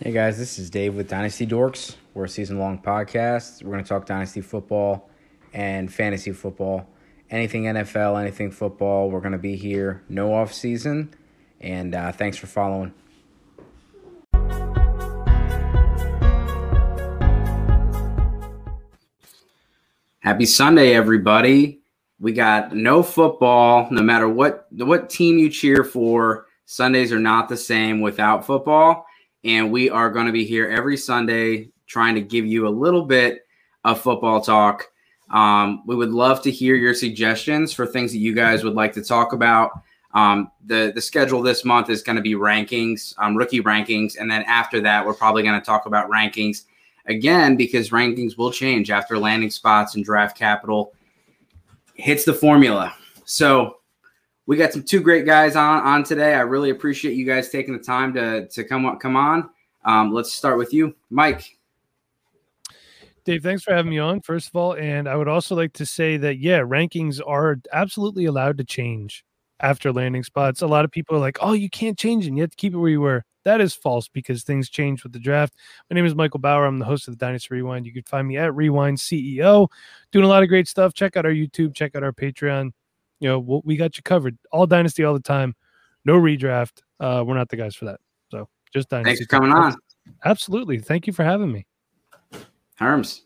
Hey guys, this is Dave with Dynasty Dorks. We're a season long podcast. We're going to talk Dynasty football and fantasy football. Anything NFL, anything football. We're going to be here, no off season. And uh, thanks for following. Happy Sunday, everybody. We got no football, no matter what what team you cheer for. Sundays are not the same without football, and we are going to be here every Sunday trying to give you a little bit of football talk. Um, we would love to hear your suggestions for things that you guys would like to talk about. Um, the the schedule this month is going to be rankings, um, rookie rankings, and then after that, we're probably going to talk about rankings again because rankings will change after landing spots and draft capital hits the formula. So we got some two great guys on on today. I really appreciate you guys taking the time to to come on, come on. Um, let's start with you, Mike. Dave, thanks for having me on, first of all. And I would also like to say that, yeah, rankings are absolutely allowed to change after landing spots. A lot of people are like, oh, you can't change it. You have to keep it where you were. That is false because things change with the draft. My name is Michael Bauer. I'm the host of the Dynasty Rewind. You can find me at Rewind CEO, doing a lot of great stuff. Check out our YouTube, check out our Patreon. You know, we we got you covered. All Dynasty all the time. No redraft. Uh, we're not the guys for that. So just Dynasty. Thanks for coming on. Absolutely. Thank you for having me. Herms.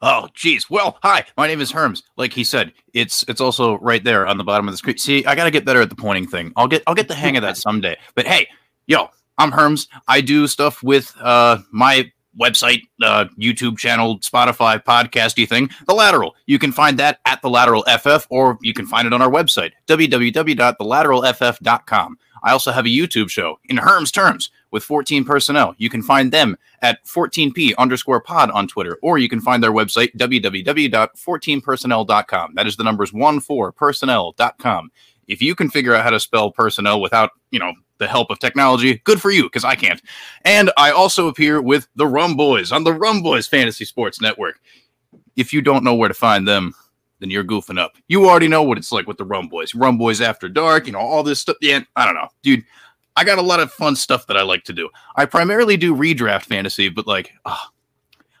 Oh, geez. Well, hi. My name is Herms. Like he said, it's it's also right there on the bottom of the screen. See, I got to get better at the pointing thing. I'll get I'll get the hang of that someday. But hey, yo, I'm Herms. I do stuff with uh, my website, uh, YouTube channel, Spotify, podcasty thing, The Lateral. You can find that at The Lateral FF, or you can find it on our website, www.thelateralff.com. I also have a YouTube show, In Herms Terms, with 14 personnel. You can find them at 14p underscore pod on Twitter, or you can find their website, www.14personnel.com. That is the numbers 14personnel.com. If you can figure out how to spell personnel without, you know, the help of technology. Good for you, because I can't. And I also appear with the Rum Boys on the Rum Boys Fantasy Sports Network. If you don't know where to find them, then you're goofing up. You already know what it's like with the Rum Boys. Rum Boys After Dark, you know, all this stuff. Yeah, I don't know. Dude, I got a lot of fun stuff that I like to do. I primarily do redraft fantasy, but like, oh,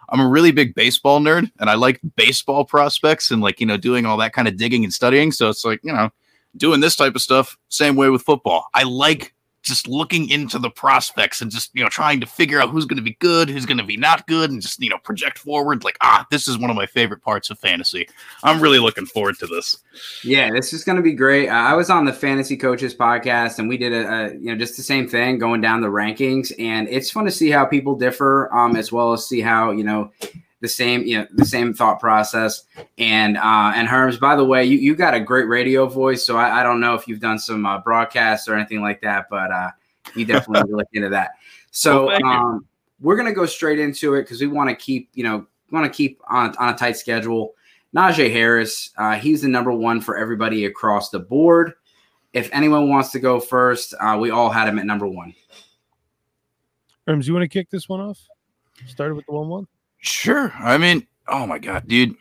I'm a really big baseball nerd and I like baseball prospects and like, you know, doing all that kind of digging and studying. So it's like, you know, doing this type of stuff, same way with football. I like just looking into the prospects and just you know trying to figure out who's going to be good, who's going to be not good, and just you know project forward. Like ah, this is one of my favorite parts of fantasy. I'm really looking forward to this. Yeah, this is going to be great. I was on the Fantasy Coaches podcast, and we did a, a, you know just the same thing, going down the rankings, and it's fun to see how people differ, um, as well as see how you know the same you know the same thought process. And uh and herms by the way you, you got a great radio voice so i, I don't know if you've done some uh, broadcasts or anything like that but uh you definitely look into that. So well, um we're gonna go straight into it because we want to keep you know want to keep on, on a tight schedule. Najee harris uh he's the number one for everybody across the board. If anyone wants to go first uh we all had him at number one. Herms you want to kick this one off? Started with the one one Sure. I mean, oh my god, dude.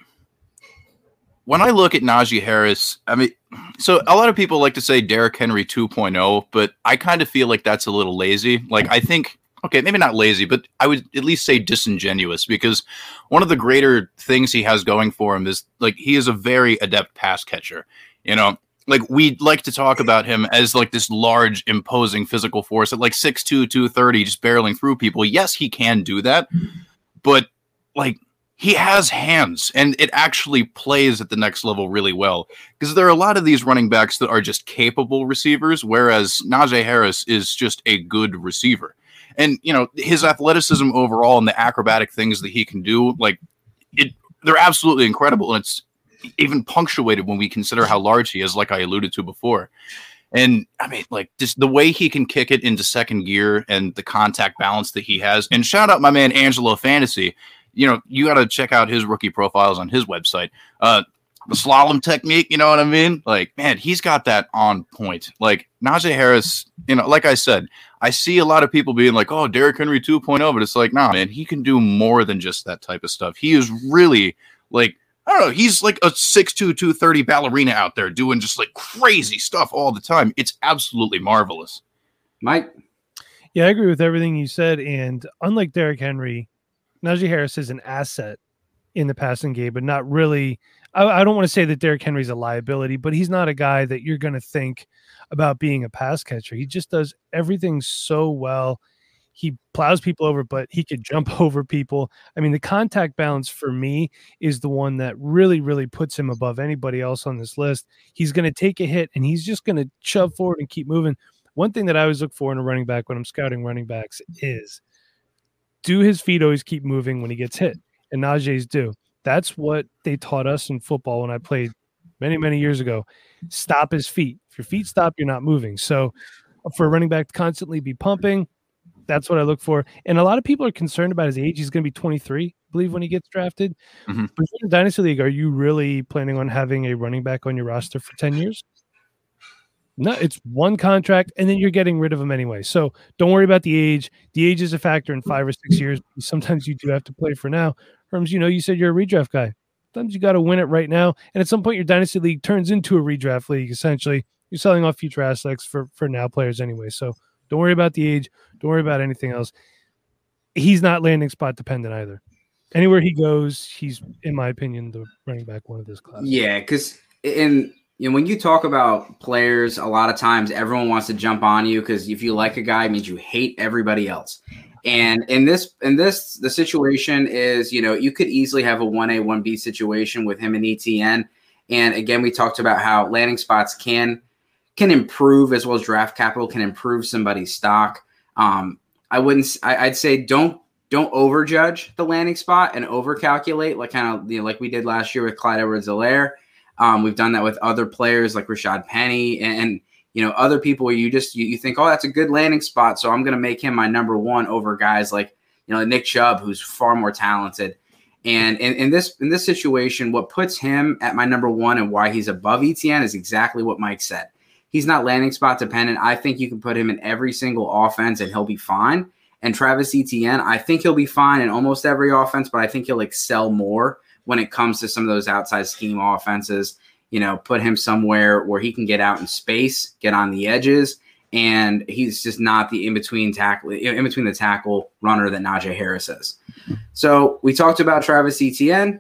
When I look at Najee Harris, I mean, so a lot of people like to say Derrick Henry 2.0, but I kind of feel like that's a little lazy. Like I think okay, maybe not lazy, but I would at least say disingenuous because one of the greater things he has going for him is like he is a very adept pass catcher. You know, like we like to talk about him as like this large, imposing physical force at like 6'2, 230, just barreling through people. Yes, he can do that, but like he has hands and it actually plays at the next level really well because there are a lot of these running backs that are just capable receivers whereas Najee Harris is just a good receiver. And you know his athleticism overall and the acrobatic things that he can do like it they're absolutely incredible and it's even punctuated when we consider how large he is like I alluded to before. And I mean, like just the way he can kick it into second gear and the contact balance that he has. And shout out my man Angelo Fantasy you know, you got to check out his rookie profiles on his website. Uh, the slalom technique, you know what I mean? Like, man, he's got that on point. Like Najee Harris, you know, like I said, I see a lot of people being like, "Oh, Derrick Henry 2.0," but it's like, nah, man, he can do more than just that type of stuff. He is really like, I don't know, he's like a 6'2", 230 ballerina out there doing just like crazy stuff all the time. It's absolutely marvelous. Mike. Yeah, I agree with everything you said. And unlike Derrick Henry, Najee Harris is an asset in the passing game, but not really. I, I don't want to say that Derrick Henry's a liability, but he's not a guy that you're going to think about being a pass catcher. He just does everything so well. He plows people over, but he could jump over people. I mean, the contact balance for me is the one that really, really puts him above anybody else on this list. He's going to take a hit and he's just going to shove forward and keep moving. One thing that I always look for in a running back when I'm scouting running backs is do his feet always keep moving when he gets hit? And Najee's do. That's what they taught us in football when I played many, many years ago. Stop his feet. If your feet stop, you're not moving. So for a running back to constantly be pumping, that's what I look for. And a lot of people are concerned about his age. He's going to be 23, I believe, when he gets drafted. Mm-hmm. But in the Dynasty League, are you really planning on having a running back on your roster for 10 years? No, it's one contract, and then you're getting rid of them anyway. So don't worry about the age. The age is a factor in five or six mm-hmm. years. Sometimes you do have to play for now. Herms, you know, you said you're a redraft guy. Sometimes you got to win it right now. And at some point, your dynasty league turns into a redraft league. Essentially, you're selling off future assets for for now players anyway. So don't worry about the age. Don't worry about anything else. He's not landing spot dependent either. Anywhere he goes, he's, in my opinion, the running back one of this class. Yeah, because in you know, when you talk about players, a lot of times everyone wants to jump on you because if you like a guy, it means you hate everybody else. And in this, in this, the situation is, you know, you could easily have a one A one B situation with him and ETN. And again, we talked about how landing spots can can improve as well as draft capital can improve somebody's stock. Um, I wouldn't. I, would say don't don't overjudge the landing spot and overcalculate like kind of you know, like we did last year with Clyde Edwards-Helaire. Um, we've done that with other players like Rashad Penny and, and you know other people where you just you, you think, oh, that's a good landing spot, so I'm going to make him my number one over guys like you know Nick Chubb, who's far more talented. And in, in this in this situation, what puts him at my number one and why he's above ETN is exactly what Mike said. He's not landing spot dependent. I think you can put him in every single offense and he'll be fine. And Travis Etienne, I think he'll be fine in almost every offense, but I think he'll excel more when it comes to some of those outside scheme offenses. You know, put him somewhere where he can get out in space, get on the edges, and he's just not the in between tackle, in between the tackle runner that Najee Harris is. So we talked about Travis Etienne.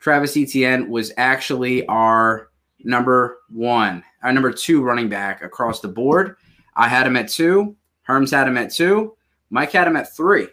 Travis Etienne was actually our number one, our number two running back across the board. I had him at two. Herms had him at two. Mike had him at 3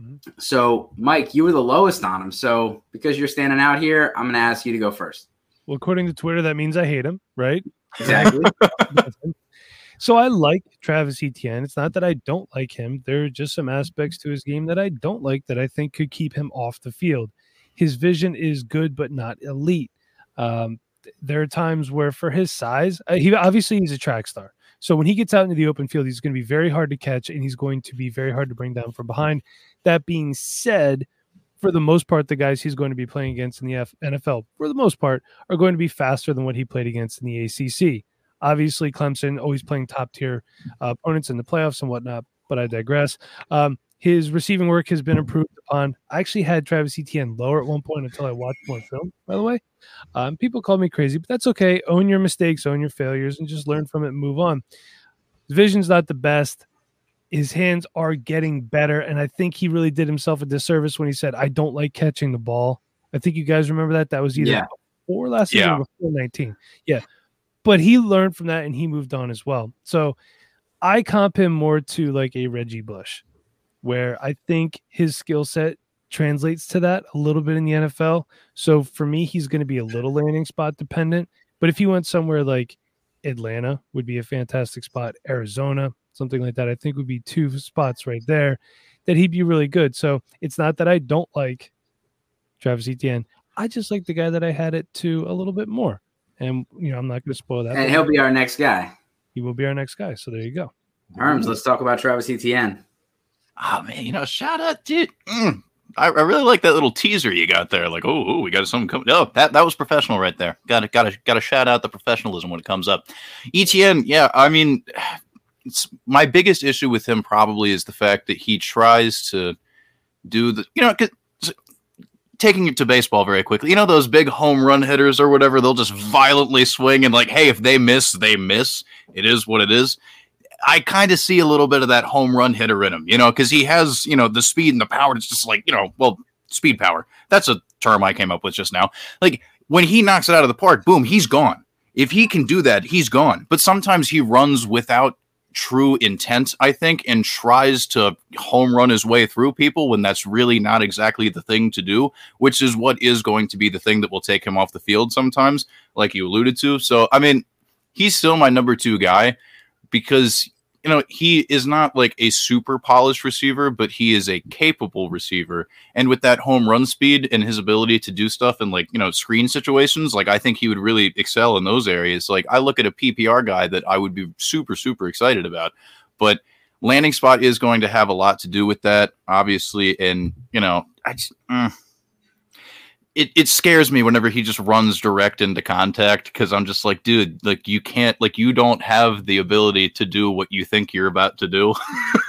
mm-hmm. So, Mike, you were the lowest on him. So, because you're standing out here, I'm going to ask you to go first. Well, according to Twitter, that means I hate him, right? Exactly. so I like Travis Etienne. It's not that I don't like him. There are just some aspects to his game that I don't like that I think could keep him off the field. His vision is good, but not elite. Um, there are times where, for his size, uh, he obviously he's a track star. So when he gets out into the open field, he's going to be very hard to catch and he's going to be very hard to bring down from behind. That being said, for the most part, the guys he's going to be playing against in the F- NFL, for the most part, are going to be faster than what he played against in the ACC. Obviously, Clemson always playing top tier uh, opponents in the playoffs and whatnot, but I digress. Um, his receiving work has been improved upon. I actually had Travis Etienne lower at one point until I watched more film, by the way. Um, people call me crazy, but that's okay. Own your mistakes, own your failures, and just learn from it and move on. His vision's not the best. His hands are getting better. And I think he really did himself a disservice when he said, I don't like catching the ball. I think you guys remember that. That was either yeah. before last yeah. season before 19. Yeah. But he learned from that and he moved on as well. So I comp him more to like a Reggie Bush, where I think his skill set translates to that a little bit in the NFL. So for me, he's going to be a little landing spot dependent. But if he went somewhere like Atlanta, would be a fantastic spot. Arizona, something like that, I think would be two spots right there that he'd be really good. So it's not that I don't like Travis Etienne. I just like the guy that I had it to a little bit more. And you know, I'm not going to spoil that. And he'll be our next guy. He will be our next guy. So there you go. Herms, let's talk about Travis Etienne. Oh man, you know, shout out, dude. Mm, I, I, really like that little teaser you got there. Like, oh, we got something coming. Oh, that that was professional right there. Got to got to got to shout out the professionalism when it comes up. ETN, yeah, I mean, it's my biggest issue with him probably is the fact that he tries to do the, you know, taking it to baseball very quickly. You know those big home run hitters or whatever, they'll just violently swing and like, hey, if they miss, they miss. It is what it is. I kind of see a little bit of that home run hitter in him, you know, because he has, you know, the speed and the power. It's just like, you know, well, speed power. That's a term I came up with just now. Like when he knocks it out of the park, boom, he's gone. If he can do that, he's gone. But sometimes he runs without true intent, I think, and tries to home run his way through people when that's really not exactly the thing to do, which is what is going to be the thing that will take him off the field sometimes, like you alluded to. So, I mean, he's still my number two guy because you know, he is not like a super polished receiver, but he is a capable receiver. And with that home run speed and his ability to do stuff in like, you know, screen situations, like I think he would really excel in those areas. Like I look at a PPR guy that I would be super, super excited about. But landing spot is going to have a lot to do with that, obviously. And, you know, I just, mm, it, it scares me whenever he just runs direct into contact because I'm just like, dude, like you can't, like you don't have the ability to do what you think you're about to do.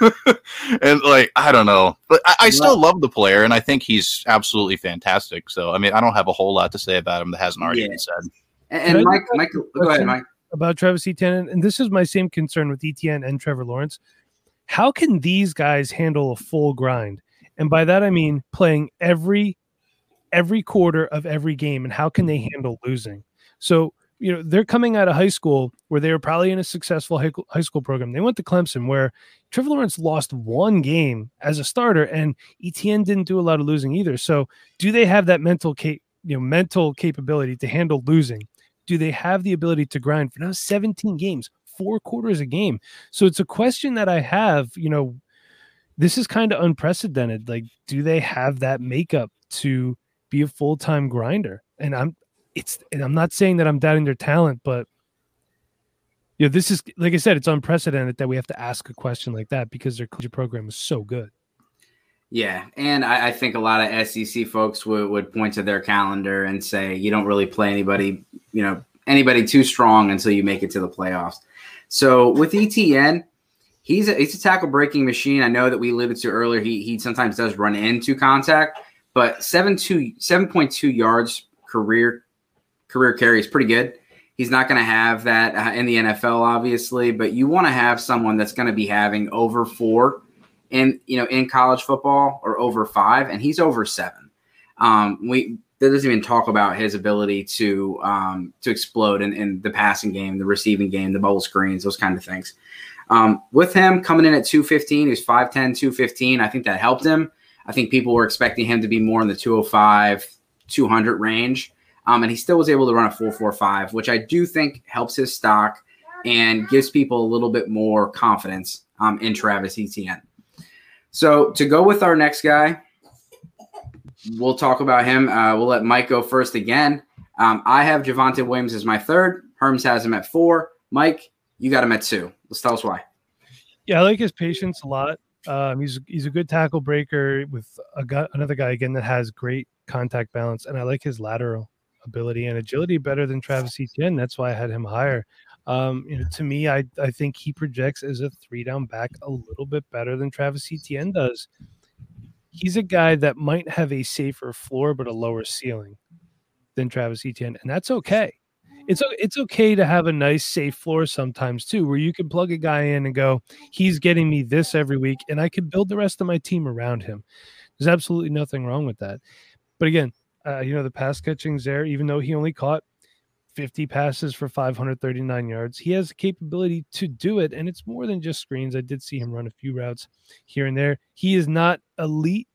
and like, I don't know, but I, I still love the player and I think he's absolutely fantastic. So, I mean, I don't have a whole lot to say about him that hasn't already yeah. been said. And, and Mike, Mike, go ahead, Mike. About Travis Etienne, and this is my same concern with Etienne and Trevor Lawrence. How can these guys handle a full grind? And by that I mean playing every every quarter of every game and how can they mm-hmm. handle losing. So you know they're coming out of high school where they were probably in a successful high school program. They went to clemson where trevor lawrence lost one game as a starter and etn didn't do a lot of losing either. So do they have that mental cap- you know mental capability to handle losing? Do they have the ability to grind? For now 17 games four quarters a game. So it's a question that i have you know this is kind of unprecedented. Like do they have that makeup to be a full time grinder. And I'm it's and I'm not saying that I'm doubting their talent, but you know, this is like I said, it's unprecedented that we have to ask a question like that because their collegiate program is so good. Yeah, and I, I, think a lot of SEC folks would, would point to their calendar and say you don't really play anybody, you know, anybody too strong until you make it to the playoffs. So with ETN, he's a, he's a tackle breaking machine. I know that we alluded to earlier. He he sometimes does run into contact, but 7.2 yards career career carry is pretty good. He's not going to have that uh, in the NFL, obviously, but you want to have someone that's going to be having over four in you know in college football or over five, and he's over seven. Um, we that doesn't even talk about his ability to um, to explode in, in the passing game, the receiving game, the bubble screens, those kind of things. Um, with him coming in at 215, he's 5'10, 215. I think that helped him. I think people were expecting him to be more in the 205, 200 range. Um, and he still was able to run a 445, which I do think helps his stock and gives people a little bit more confidence um, in Travis Etienne. So to go with our next guy, we'll talk about him. Uh, we'll let Mike go first again. Um, I have Javonte Williams as my third. Herms has him at four. Mike, you got him at two. Let's tell us why. Yeah, I like his patience a lot. Um, he's he's a good tackle breaker with a guy, another guy again that has great contact balance, and I like his lateral ability and agility better than Travis Etienne. That's why I had him higher. Um, you know, to me, I I think he projects as a three down back a little bit better than Travis Etienne does. He's a guy that might have a safer floor but a lower ceiling than Travis Etienne, and that's okay it's it's okay to have a nice safe floor sometimes too, where you can plug a guy in and go, he's getting me this every week, and I can build the rest of my team around him. There's absolutely nothing wrong with that. But again, uh, you know the pass catching's there, even though he only caught 50 passes for 539 yards. He has the capability to do it, and it's more than just screens. I did see him run a few routes here and there. He is not elite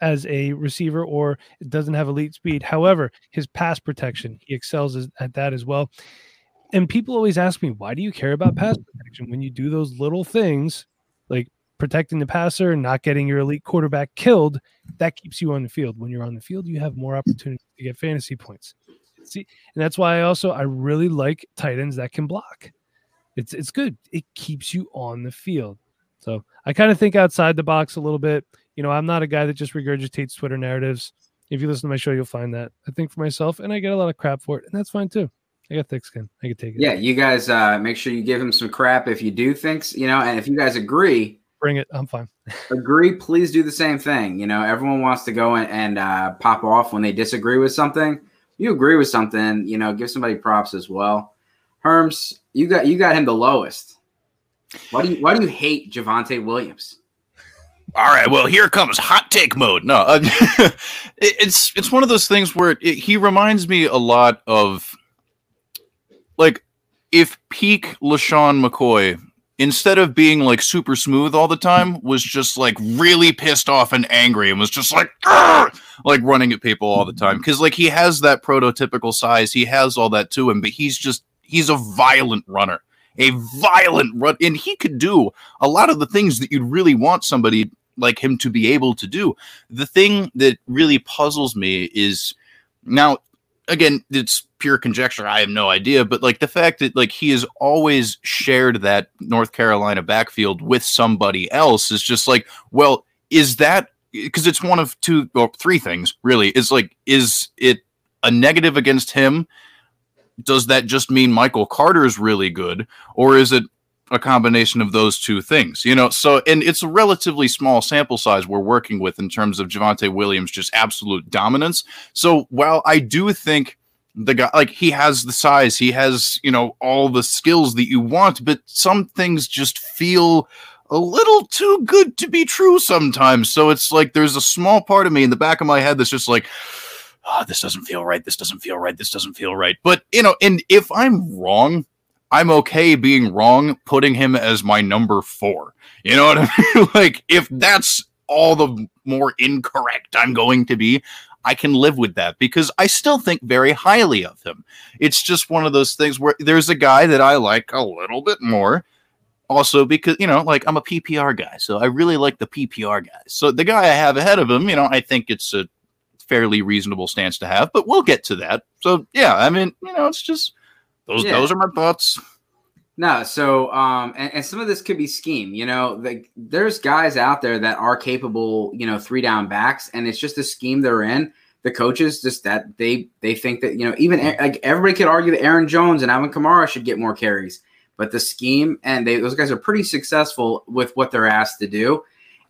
as a receiver or doesn't have elite speed. However, his pass protection, he excels at that as well. And people always ask me, why do you care about pass protection when you do those little things like protecting the passer and not getting your elite quarterback killed? That keeps you on the field. When you're on the field, you have more opportunity to get fantasy points. See, and that's why I also I really like tight ends that can block. It's it's good. It keeps you on the field. So I kind of think outside the box a little bit you know, I'm not a guy that just regurgitates Twitter narratives. If you listen to my show, you'll find that. I think for myself, and I get a lot of crap for it, and that's fine too. I got thick skin. I can take it. Yeah, you guys uh, make sure you give him some crap if you do things, you know, and if you guys agree, bring it. I'm fine. agree, please do the same thing. You know, everyone wants to go and, and uh, pop off when they disagree with something. You agree with something, you know, give somebody props as well. Herms, you got you got him the lowest. Why do you why do you hate Javonte Williams? All right, well, here comes hot take mode. No, uh, it, it's it's one of those things where it, he reminds me a lot of like if peak LeSean McCoy instead of being like super smooth all the time was just like really pissed off and angry and was just like like running at people all the time because like he has that prototypical size he has all that to him but he's just he's a violent runner a violent run and he could do a lot of the things that you'd really want somebody like him to be able to do the thing that really puzzles me is now again, it's pure conjecture. I have no idea, but like the fact that like he has always shared that North Carolina backfield with somebody else is just like, well, is that because it's one of two or three things really? Is like, is it a negative against him? Does that just mean Michael Carter is really good, or is it a combination of those two things, you know. So, and it's a relatively small sample size we're working with in terms of Javonte Williams just absolute dominance. So, while I do think the guy like he has the size, he has you know all the skills that you want, but some things just feel a little too good to be true sometimes. So it's like there's a small part of me in the back of my head that's just like. Oh, this doesn't feel right. This doesn't feel right. This doesn't feel right. But you know, and if I'm wrong, I'm okay being wrong, putting him as my number four. You know what I mean? like, if that's all the more incorrect I'm going to be, I can live with that because I still think very highly of him. It's just one of those things where there's a guy that I like a little bit more. Also, because, you know, like I'm a PPR guy, so I really like the PPR guys. So the guy I have ahead of him, you know, I think it's a fairly reasonable stance to have, but we'll get to that. So, yeah, I mean, you know, it's just those yeah. those are my thoughts. No, so um, and, and, some of this could be scheme. You know, like there's guys out there that are capable, you know, three down backs, and it's just a scheme they're in. The coaches just that they they think that you know even like everybody could argue that Aaron Jones and Alvin Kamara should get more carries, but the scheme and they those guys are pretty successful with what they're asked to do,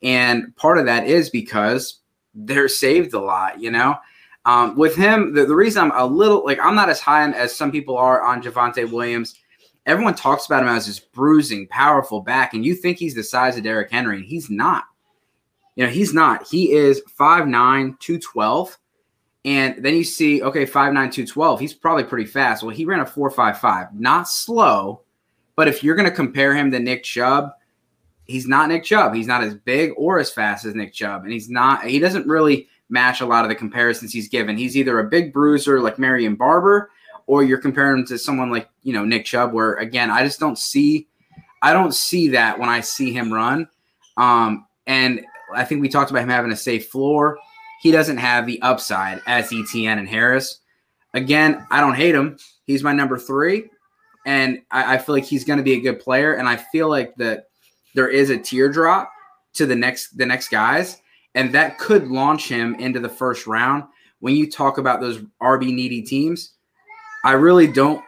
and part of that is because they're saved a lot. You know, um, with him, the, the reason I'm a little like I'm not as high as some people are on Javonte Williams. Everyone talks about him as this bruising, powerful back, and you think he's the size of Derrick Henry, and he's not. You know, he's not. He is 5'9, 212. And then you see, okay, 5'9, 212. He's probably pretty fast. Well, he ran a 4.55. Not slow, but if you're going to compare him to Nick Chubb, he's not Nick Chubb. He's not as big or as fast as Nick Chubb. And he's not, he doesn't really match a lot of the comparisons he's given. He's either a big bruiser like Marion Barber, or you're comparing him to someone like you know Nick Chubb. Where again, I just don't see, I don't see that when I see him run. Um, and I think we talked about him having a safe floor. He doesn't have the upside as ETN and Harris. Again, I don't hate him. He's my number three, and I, I feel like he's going to be a good player. And I feel like that there is a teardrop to the next the next guys and that could launch him into the first round. When you talk about those RB needy teams, I really don't,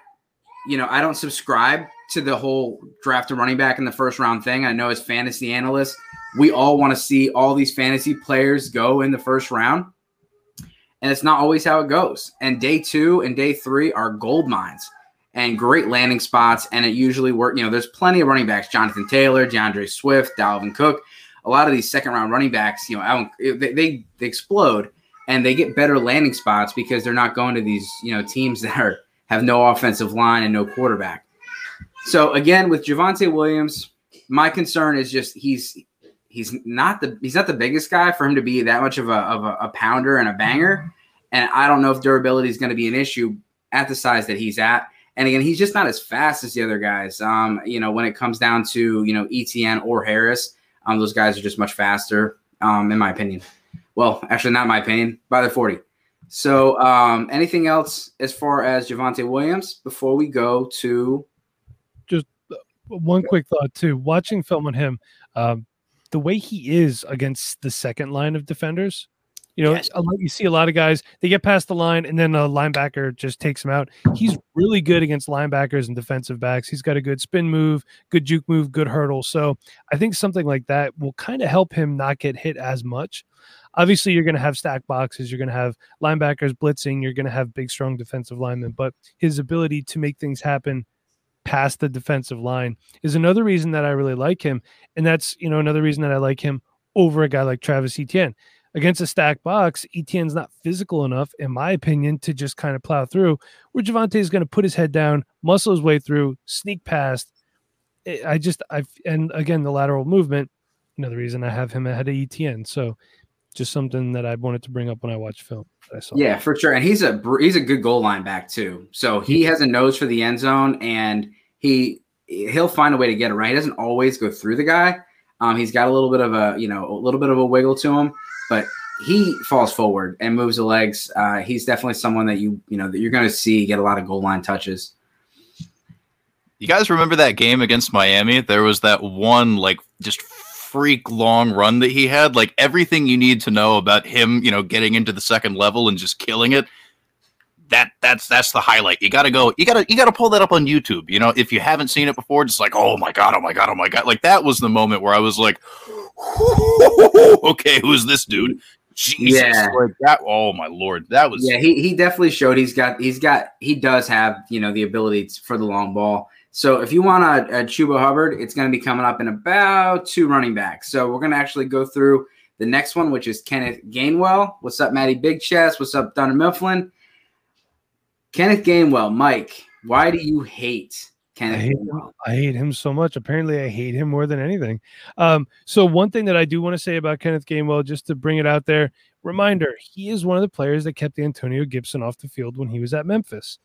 you know, I don't subscribe to the whole draft a running back in the first round thing. I know as fantasy analysts, we all want to see all these fantasy players go in the first round. And it's not always how it goes. And day two and day three are gold mines and great landing spots. And it usually works. You know, there's plenty of running backs Jonathan Taylor, D'Andre Swift, Dalvin Cook a lot of these second round running backs, you know, they, they, they explode and they get better landing spots because they're not going to these, you know, teams that are have no offensive line and no quarterback. So again, with Javonte Williams, my concern is just he's he's not the he's not the biggest guy for him to be that much of a of a, a pounder and a banger. And I don't know if durability is going to be an issue at the size that he's at. And again, he's just not as fast as the other guys. Um, you know, when it comes down to you know ETN or Harris, um, those guys are just much faster, um, in my opinion. Well, actually, not my opinion, by the 40. So, um, anything else as far as Javonte Williams before we go to? Just uh, one quick thought, too. Watching film on him, um, the way he is against the second line of defenders, you know, yes. lot, you see a lot of guys, they get past the line and then a linebacker just takes him out. He's really good against linebackers and defensive backs. He's got a good spin move, good juke move, good hurdle. So I think something like that will kind of help him not get hit as much. Obviously, you're going to have stack boxes, you're going to have linebackers blitzing, you're going to have big, strong defensive linemen, but his ability to make things happen past the defensive line is another reason that I really like him. And that's, you know, another reason that I like him over a guy like Travis Etienne. Against a stacked box, Etienne's not physical enough, in my opinion, to just kind of plow through. Where Javonte is going to put his head down, muscle his way through, sneak past. I just, I and again the lateral movement, another reason I have him ahead of Etienne. So, just something that I wanted to bring up when I watch film. I yeah, for sure, and he's a he's a good goal line back too. So he has a nose for the end zone, and he he'll find a way to get it right. He doesn't always go through the guy. Um, he's got a little bit of a you know a little bit of a wiggle to him, but he falls forward and moves the legs. Uh, he's definitely someone that you you know that you're going to see get a lot of goal line touches. You guys remember that game against Miami? There was that one like just freak long run that he had. Like everything you need to know about him, you know, getting into the second level and just killing it. That that's that's the highlight. You got to go. You got to you got to pull that up on YouTube. You know, if you haven't seen it before, just like, oh my god, oh my god, oh my god. Like that was the moment where I was like, okay, who's this dude? Jesus, yeah. That. Oh my lord, that was. Yeah, he he definitely showed he's got he's got he does have you know the ability for the long ball. So if you want a, a uh, Chuba Hubbard, it's going to be coming up in about two running backs. So we're going to actually go through the next one, which is Kenneth Gainwell. What's up, Maddie Big Chest? What's up, Dunn Mifflin? Kenneth Gainwell, Mike. Why do you hate Kenneth. I hate, him, I hate him so much. Apparently, I hate him more than anything. Um, so one thing that I do want to say about Kenneth Gainwell, just to bring it out there, reminder: he is one of the players that kept Antonio Gibson off the field when he was at Memphis.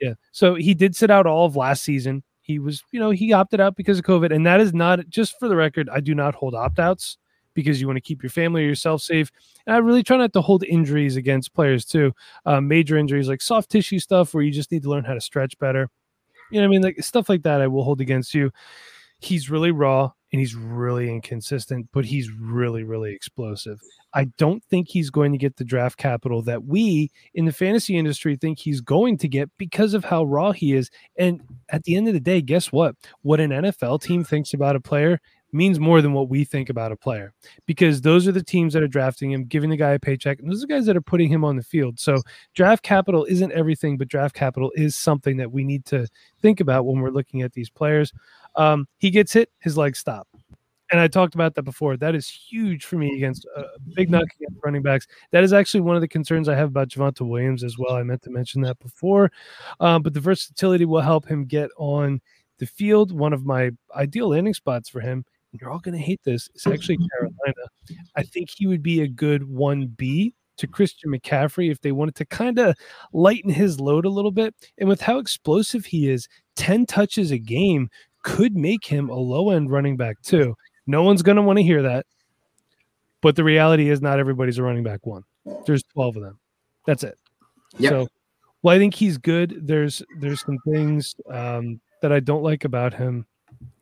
Yeah, so he did sit out all of last season. He was, you know, he opted out because of COVID, and that is not just for the record. I do not hold opt outs because you want to keep your family or yourself safe. And I really try not to hold injuries against players too. Uh, major injuries like soft tissue stuff where you just need to learn how to stretch better. You know I mean? Like stuff like that I will hold against you. He's really raw and he's really inconsistent, but he's really, really explosive. I don't think he's going to get the draft capital that we in the fantasy industry think he's going to get because of how raw he is. And at the end of the day, guess what? What an NFL team thinks about a player means more than what we think about a player because those are the teams that are drafting him, giving the guy a paycheck, and those are guys that are putting him on the field. So draft capital isn't everything, but draft capital is something that we need to think about when we're looking at these players. Um, he gets hit, his legs stop. And I talked about that before. That is huge for me against a uh, big knock against running backs. That is actually one of the concerns I have about Javonte Williams as well. I meant to mention that before. Um, but the versatility will help him get on the field. One of my ideal landing spots for him you're all going to hate this, It's actually Carolina. I think he would be a good 1B to Christian McCaffrey if they wanted to kind of lighten his load a little bit. And with how explosive he is, 10 touches a game could make him a low end running back, too. No one's going to want to hear that. But the reality is, not everybody's a running back one. There's 12 of them. That's it. Yep. So, well, I think he's good. There's there's some things um, that I don't like about him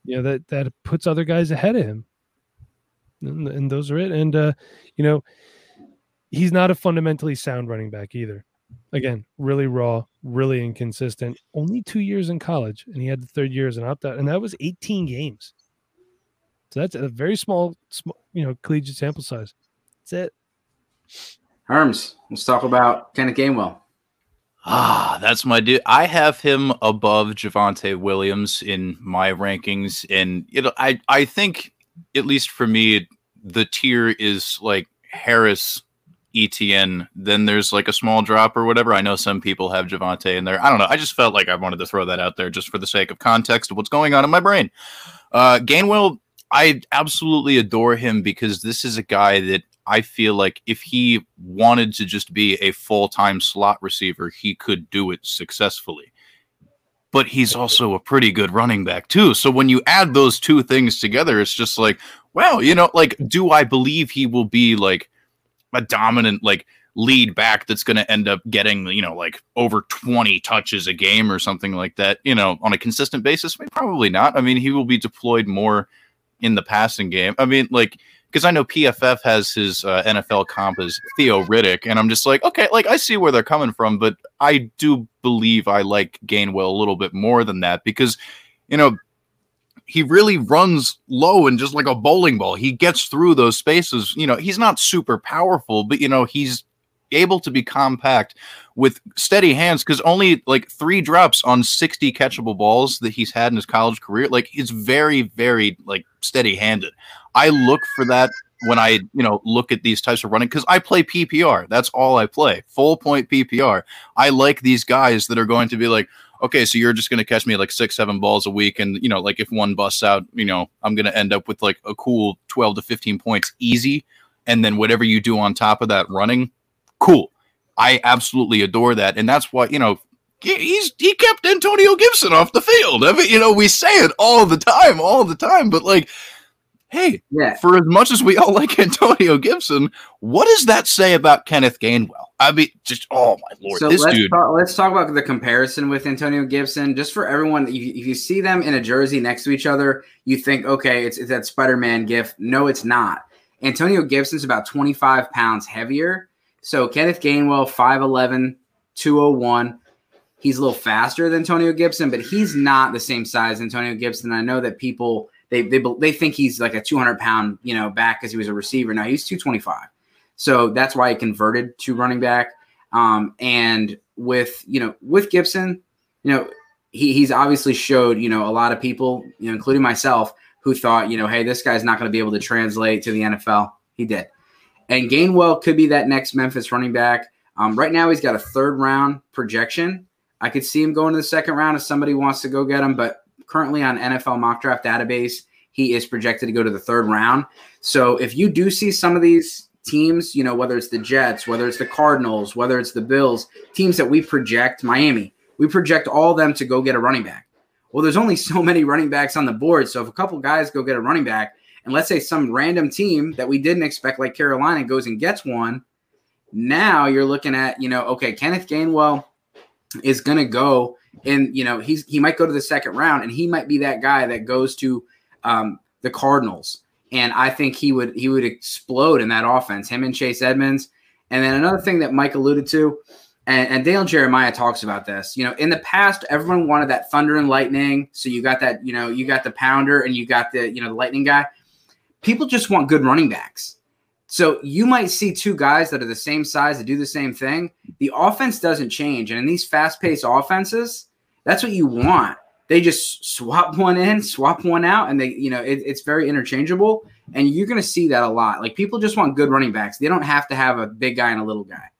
you know that that puts other guys ahead of him. And, and those are it. And uh you know he's not a fundamentally sound running back either. Again really raw really inconsistent. Only two years in college and he had the third year as an opt-out and that was 18 games. So that's a very small, small you know collegiate sample size. That's it. Herms let's talk about kenneth gainwell Ah, that's my dude. I have him above Javonte Williams in my rankings, and you know, I I think at least for me, the tier is like Harris, ETN. Then there's like a small drop or whatever. I know some people have Javonte in there. I don't know. I just felt like I wanted to throw that out there just for the sake of context of what's going on in my brain. Uh, Gainwell, I absolutely adore him because this is a guy that I feel like if he wanted to just be a full time slot receiver, he could do it successfully. But he's also a pretty good running back, too. So when you add those two things together, it's just like, well, you know, like, do I believe he will be like a dominant, like, lead back that's going to end up getting, you know, like over 20 touches a game or something like that, you know, on a consistent basis? Probably not. I mean, he will be deployed more in the passing game. I mean, like, because I know PFF has his uh, NFL comp as Theo Riddick, and I'm just like, okay, like I see where they're coming from, but I do believe I like Gainwell a little bit more than that because, you know, he really runs low and just like a bowling ball. He gets through those spaces. You know, he's not super powerful, but you know, he's able to be compact with steady hands because only like three drops on 60 catchable balls that he's had in his college career. Like he's very, very like steady handed. I look for that when I, you know, look at these types of running because I play PPR. That's all I play. Full point PPR. I like these guys that are going to be like, okay, so you're just going to catch me like six, seven balls a week. And, you know, like if one busts out, you know, I'm going to end up with like a cool 12 to 15 points easy. And then whatever you do on top of that running, cool. I absolutely adore that. And that's why, you know, he's he kept Antonio Gibson off the field. I mean, you know, we say it all the time, all the time, but like hey, yeah. for as much as we all like Antonio Gibson, what does that say about Kenneth Gainwell? I mean, just oh my lord, so this let's dude. Talk, let's talk about the comparison with Antonio Gibson. Just for everyone, if you, see them in a jersey next to each other, you think, okay, it's, it's that Spider-Man gift. No, it's not. Antonio Gibson's about 25 pounds heavier. So Kenneth Gainwell, 5'11, 201. He's a little faster than Antonio Gibson, but he's not the same size as Antonio Gibson. I know that people they they they think he's like a 200 pound you know back because he was a receiver. Now he's 225, so that's why he converted to running back. Um, and with you know with Gibson, you know he he's obviously showed you know a lot of people, you know, including myself, who thought you know hey this guy's not going to be able to translate to the NFL. He did, and Gainwell could be that next Memphis running back. Um, right now he's got a third round projection. I could see him going to the second round if somebody wants to go get him, but currently on NFL mock draft database, he is projected to go to the third round. So if you do see some of these teams, you know, whether it's the Jets, whether it's the Cardinals, whether it's the Bills, teams that we project, Miami, we project all them to go get a running back. Well, there's only so many running backs on the board. So if a couple guys go get a running back, and let's say some random team that we didn't expect, like Carolina, goes and gets one, now you're looking at, you know, okay, Kenneth Gainwell is going to go and you know he's he might go to the second round, and he might be that guy that goes to um, the Cardinals, and I think he would he would explode in that offense. Him and Chase Edmonds, and then another thing that Mike alluded to, and, and Dale Jeremiah talks about this. You know, in the past, everyone wanted that thunder and lightning. So you got that, you know, you got the pounder and you got the, you know, the lightning guy. People just want good running backs. So you might see two guys that are the same size that do the same thing. The offense doesn't change. And in these fast paced offenses, that's what you want. They just swap one in, swap one out, and they, you know, it, it's very interchangeable. And you're going to see that a lot. Like people just want good running backs. They don't have to have a big guy and a little guy.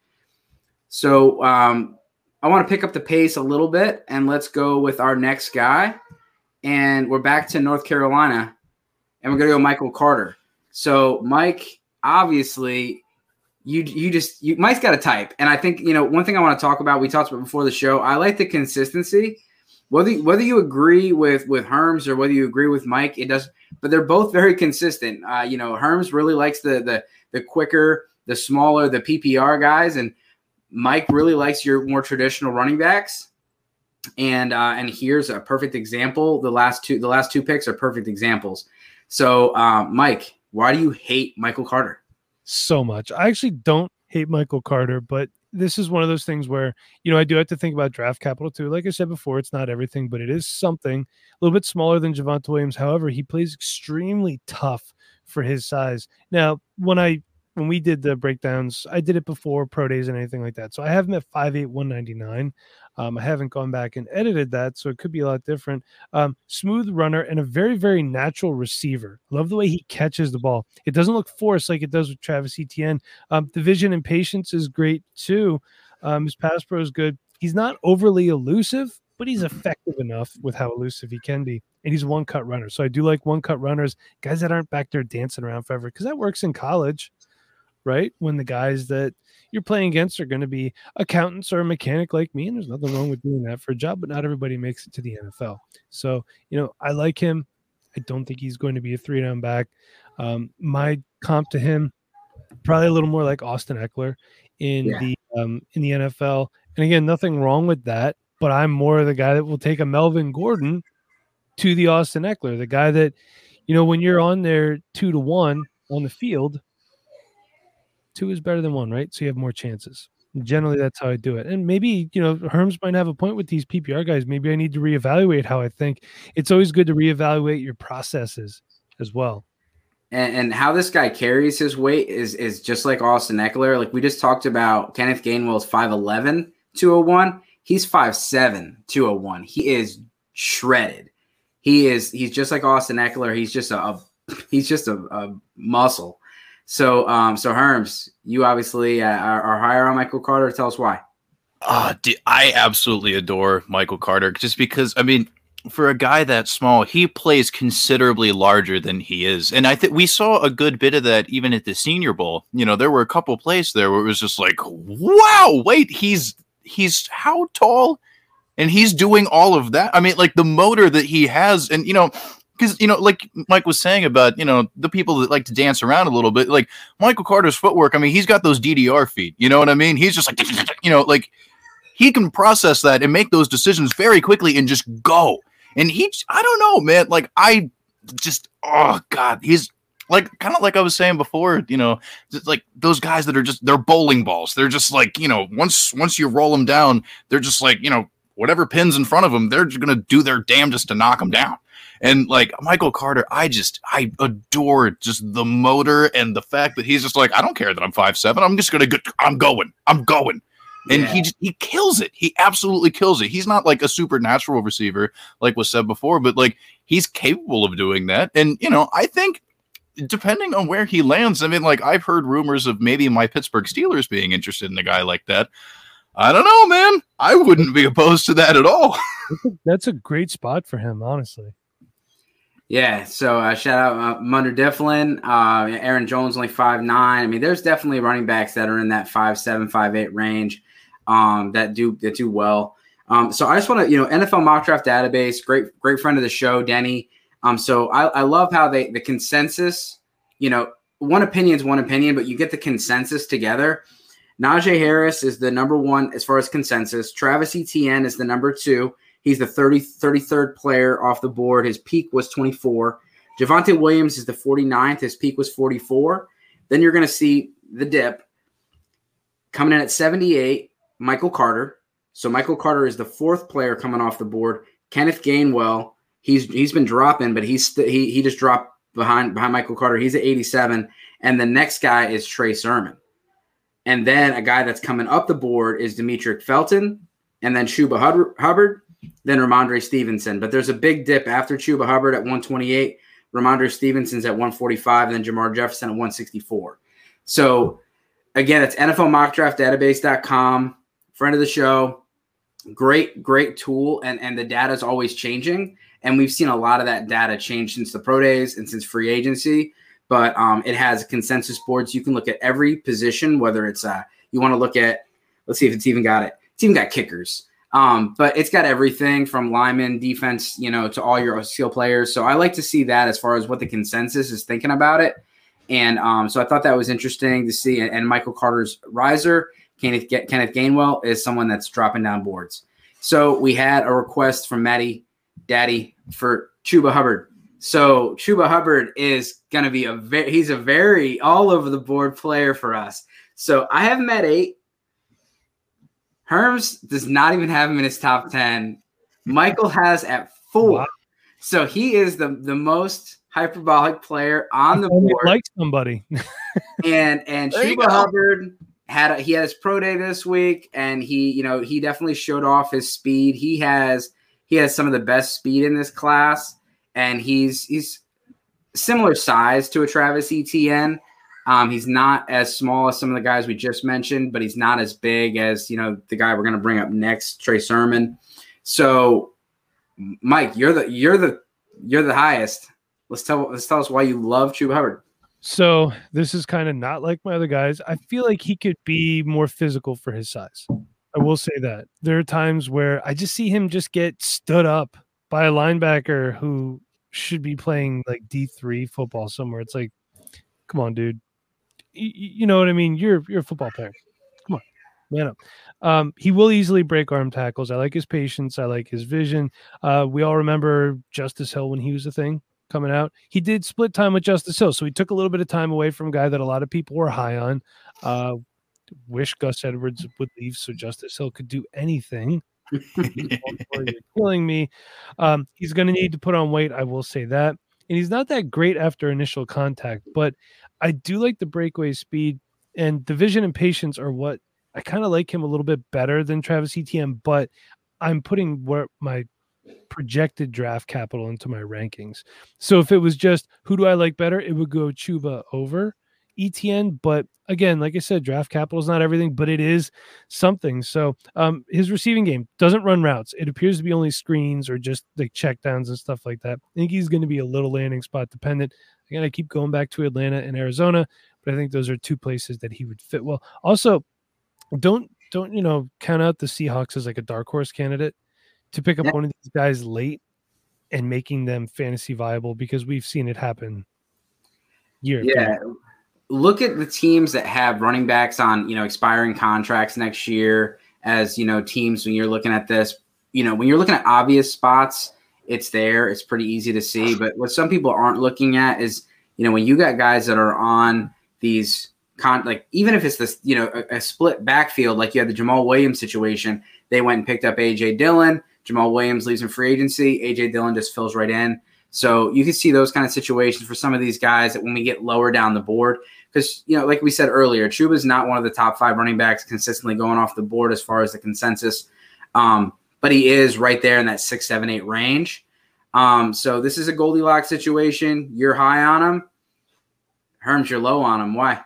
So um, I want to pick up the pace a little bit and let's go with our next guy. And we're back to North Carolina and we're going to go Michael Carter. So, Mike, obviously, you you just you Mike's got a type, and I think you know one thing I want to talk about. We talked about before the show. I like the consistency. Whether whether you agree with with Herms or whether you agree with Mike, it does. But they're both very consistent. Uh, you know, Herms really likes the the the quicker, the smaller, the PPR guys, and Mike really likes your more traditional running backs. And uh, and here's a perfect example. The last two the last two picks are perfect examples. So, uh, Mike, why do you hate Michael Carter? so much. I actually don't hate Michael Carter, but this is one of those things where you know I do have to think about draft capital too. Like I said before, it's not everything, but it is something a little bit smaller than Javonte Williams. However, he plays extremely tough for his size. Now, when I when we did the breakdowns, I did it before pro days and anything like that. So I have him at 5'8, 199. Um, I haven't gone back and edited that, so it could be a lot different. Um, smooth runner and a very, very natural receiver. Love the way he catches the ball. It doesn't look forced like it does with Travis Etienne. Um, the vision and patience is great too. Um, his pass pro is good. He's not overly elusive, but he's effective enough with how elusive he can be. And he's one cut runner. So I do like one cut runners, guys that aren't back there dancing around forever, because that works in college, right? When the guys that you're playing against are going to be accountants or a mechanic like me, and there's nothing wrong with doing that for a job, but not everybody makes it to the NFL. So, you know, I like him. I don't think he's going to be a three down back. Um, my comp to him, probably a little more like Austin Ekeler in yeah. the um, in the NFL. And again, nothing wrong with that, but I'm more the guy that will take a Melvin Gordon to the Austin Ekeler, the guy that, you know, when you're on there two to one on the field, two is better than one, right? So you have more chances. Generally, mm-hmm. that's how I do it. And maybe, you know, Herms might have a point with these PPR guys. Maybe I need to reevaluate how I think. It's always good to reevaluate your processes as well. and, and, how this guy carries his weight is is just like Austin Ekeler. Like we just talked about, Kenneth Gainwell's 5'11, 201. He's 5'7, 201. He is shredded. He is he's just like Austin Ekeler. He's just a, a he's just a, a, muscle. So um so Herms, you obviously uh, are, are higher on Michael Carter. Tell us why. Uh, I absolutely adore Michael Carter just because I mean for a guy that small, he plays considerably larger than he is. And I think we saw a good bit of that even at the Senior Bowl. You know, there were a couple plays there where it was just like, wow, wait, he's he's how tall? And he's doing all of that. I mean, like the motor that he has, and you know, because you know, like Mike was saying about you know the people that like to dance around a little bit, like Michael Carter's footwork. I mean, he's got those DDR feet. You know what I mean? He's just like, you know, like he can process that and make those decisions very quickly and just go. And he, I don't know, man. Like I just, oh god, he's like kind of like I was saying before, you know, just like those guys that are just they're bowling balls. They're just like you know, once once you roll them down, they're just like you know whatever pins in front of them, they're just gonna do their damnedest to knock them down. And like Michael Carter, I just I adore just the motor and the fact that he's just like I don't care that I'm five seven. I'm just gonna go. I'm going. I'm going and yeah. he just, he kills it. He absolutely kills it. He's not like a supernatural receiver, like was said before, but like he's capable of doing that. And you know, I think depending on where he lands, I mean, like I've heard rumors of maybe my Pittsburgh Steelers being interested in a guy like that. I don't know, man. I wouldn't be opposed to that at all. That's a great spot for him, honestly. Yeah, so uh, shout out uh, Munder Difflin, uh, Aaron Jones only five nine. I mean, there's definitely running backs that are in that five seven, five eight range um, that do that do well. Um, so I just want to, you know, NFL mock draft database, great, great friend of the show, Denny. Um, so I, I love how they the consensus, you know, one opinion is one opinion, but you get the consensus together. Najee Harris is the number one as far as consensus. Travis Etienne is the number two. He's the 30, 33rd player off the board. His peak was 24. Javonte Williams is the 49th. His peak was 44. Then you're going to see the dip coming in at 78. Michael Carter. So Michael Carter is the fourth player coming off the board. Kenneth Gainwell, he's he's been dropping, but he's st- he he just dropped behind behind Michael Carter. He's at 87, and the next guy is Trey Sermon. And then a guy that's coming up the board is Demetric Felton, and then Chuba Hubbard, then Rhamondre Stevenson. But there's a big dip after Chuba Hubbard at 128. Rhamondre Stevenson's at 145, and then Jermar Jefferson at 164. So again, it's NFLmockdraftdatabase.com friend of the show. Great, great tool, and and the data is always changing, and we've seen a lot of that data change since the pro days and since free agency. But um, it has consensus boards. You can look at every position, whether it's uh, you want to look at. Let's see if it's even got it. It's even got kickers. Um, but it's got everything from lineman, defense, you know, to all your skill players. So I like to see that as far as what the consensus is thinking about it. And um, so I thought that was interesting to see. And Michael Carter's riser Kenneth, Kenneth Gainwell is someone that's dropping down boards. So we had a request from Maddie Daddy for Chuba Hubbard. So Chuba Hubbard is going to be a very, he's a very all over the board player for us. So I have him at eight. Herms does not even have him in his top 10. Michael has at four. Wow. So he is the, the most hyperbolic player on the board. Like somebody. and and Chuba Hubbard had a, he had his pro day this week, and he you know he definitely showed off his speed. He has he has some of the best speed in this class, and he's he's similar size to a Travis Etienne. Um, he's not as small as some of the guys we just mentioned, but he's not as big as you know the guy we're going to bring up next, Trey Sermon. So, Mike, you're the you're the you're the highest. Let's tell let's tell us why you love Chuba Hubbard. So this is kind of not like my other guys. I feel like he could be more physical for his size. I will say that. There are times where I just see him just get stood up by a linebacker who should be playing like D3 football somewhere. It's like, come on, dude. You, know what I mean? You're you're a football player. Come on, man up. Um, he will easily break arm tackles. I like his patience. I like his vision. Uh, we all remember Justice Hill when he was a thing coming out. He did split time with Justice Hill, so he took a little bit of time away from a guy that a lot of people were high on. Uh, wish Gus Edwards would leave so Justice Hill could do anything. You're killing me. Um, he's going to need to put on weight. I will say that. and he's not that great after initial contact, but I do like the breakaway speed and the vision and patience are what I kind of like him a little bit better than Travis Etienne, but I'm putting where my projected draft capital into my rankings. So if it was just who do I like better, it would go Chuba over Etienne. But again, like I said, draft capital is not everything, but it is something. So um, his receiving game doesn't run routes. It appears to be only screens or just like checkdowns and stuff like that. I think he's going to be a little landing spot dependent. Again, I keep going back to Atlanta and Arizona, but I think those are two places that he would fit well. Also, don't don't you know count out the Seahawks as like a dark horse candidate to pick up one of these guys late and making them fantasy viable because we've seen it happen year. Yeah. Look at the teams that have running backs on, you know, expiring contracts next year as, you know, teams when you're looking at this, you know, when you're looking at obvious spots, it's there. It's pretty easy to see. But what some people aren't looking at is, you know, when you got guys that are on these con like even if it's this, you know, a, a split backfield, like you had the Jamaal Williams situation, they went and picked up AJ Dillon. Jamaal Williams leaves in free agency. AJ Dillon just fills right in. So you can see those kind of situations for some of these guys that when we get lower down the board, because you know, like we said earlier, Chuba is not one of the top five running backs consistently going off the board as far as the consensus. Um, but he is right there in that six, seven, eight range. Um, so this is a Goldilocks situation. You're high on him. Herms, you're low on him. Why?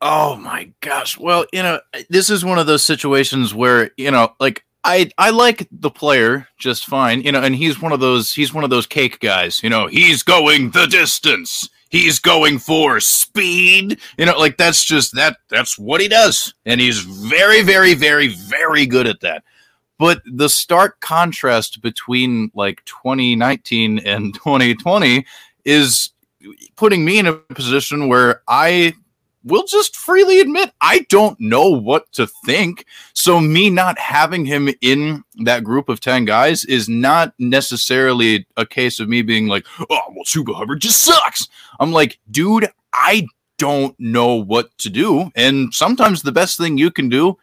Oh my gosh. Well, you know, this is one of those situations where, you know, like I I like the player just fine, you know, and he's one of those he's one of those cake guys, you know, he's going the distance. He's going for speed. You know, like that's just that that's what he does. And he's very very very very good at that. But the stark contrast between like 2019 and 2020 is putting me in a position where I will just freely admit I don't know what to think. So me not having him in that group of 10 guys is not necessarily a case of me being like, "Oh, well Chuba Hubbard just sucks." I'm like, "Dude, I don't know what to do." And sometimes the best thing you can do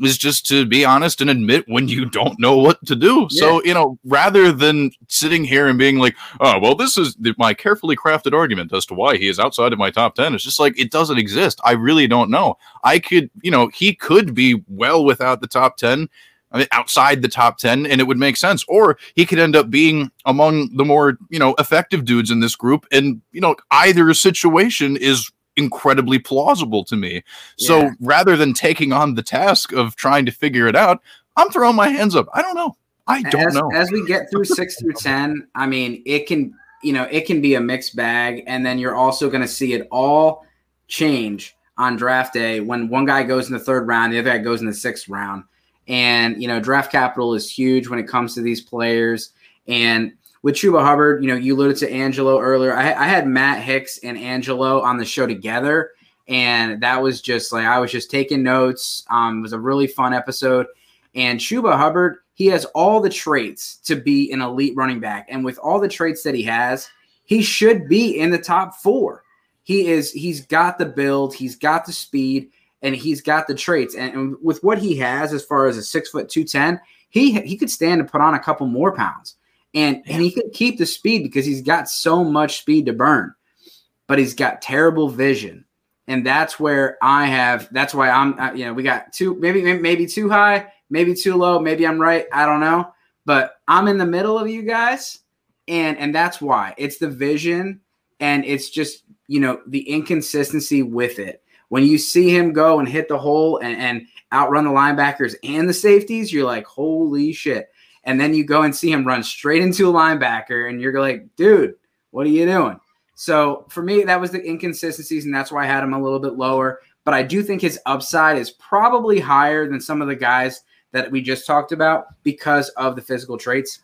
is just to be honest and admit when you don't know what to do. Yeah. So, you know, rather than sitting here and being like, oh, well, this is my carefully crafted argument as to why he is outside of my top 10, it's just like, it doesn't exist. I really don't know. I could, you know, he could be well without the top 10. I mean, outside the top 10 and it would make sense or he could end up being among the more you know effective dudes in this group and you know either situation is incredibly plausible to me. Yeah. So rather than taking on the task of trying to figure it out, I'm throwing my hands up. I don't know. I don't as, know. As we get through six through 10, I mean, it can, you know, it can be a mixed bag. And then you're also going to see it all change on draft day when one guy goes in the third round, the other guy goes in the sixth round. And, you know, draft capital is huge when it comes to these players. And with Chuba Hubbard, you know, you alluded to Angelo earlier. I, I, had Matt Hicks and Angelo on the show together, and that was just like I was just taking notes. Um, it was a really fun episode. And Chuba Hubbard, he has all the traits to be an elite running back, and with all the traits that he has, he should be in the top four. He is. He's got the build. He's got the speed, and he's got the traits. And, and with what he has, as far as a six foot two ten, he he could stand to put on a couple more pounds and and he can keep the speed because he's got so much speed to burn, but he's got terrible vision, and that's where I have. That's why I'm. Uh, you know, we got too maybe maybe too high, maybe too low. Maybe I'm right. I don't know, but I'm in the middle of you guys, and and that's why it's the vision, and it's just you know the inconsistency with it. When you see him go and hit the hole and, and outrun the linebackers and the safeties, you're like, holy shit and then you go and see him run straight into a linebacker, and you're like, dude, what are you doing? So for me, that was the inconsistencies, and that's why I had him a little bit lower. But I do think his upside is probably higher than some of the guys that we just talked about because of the physical traits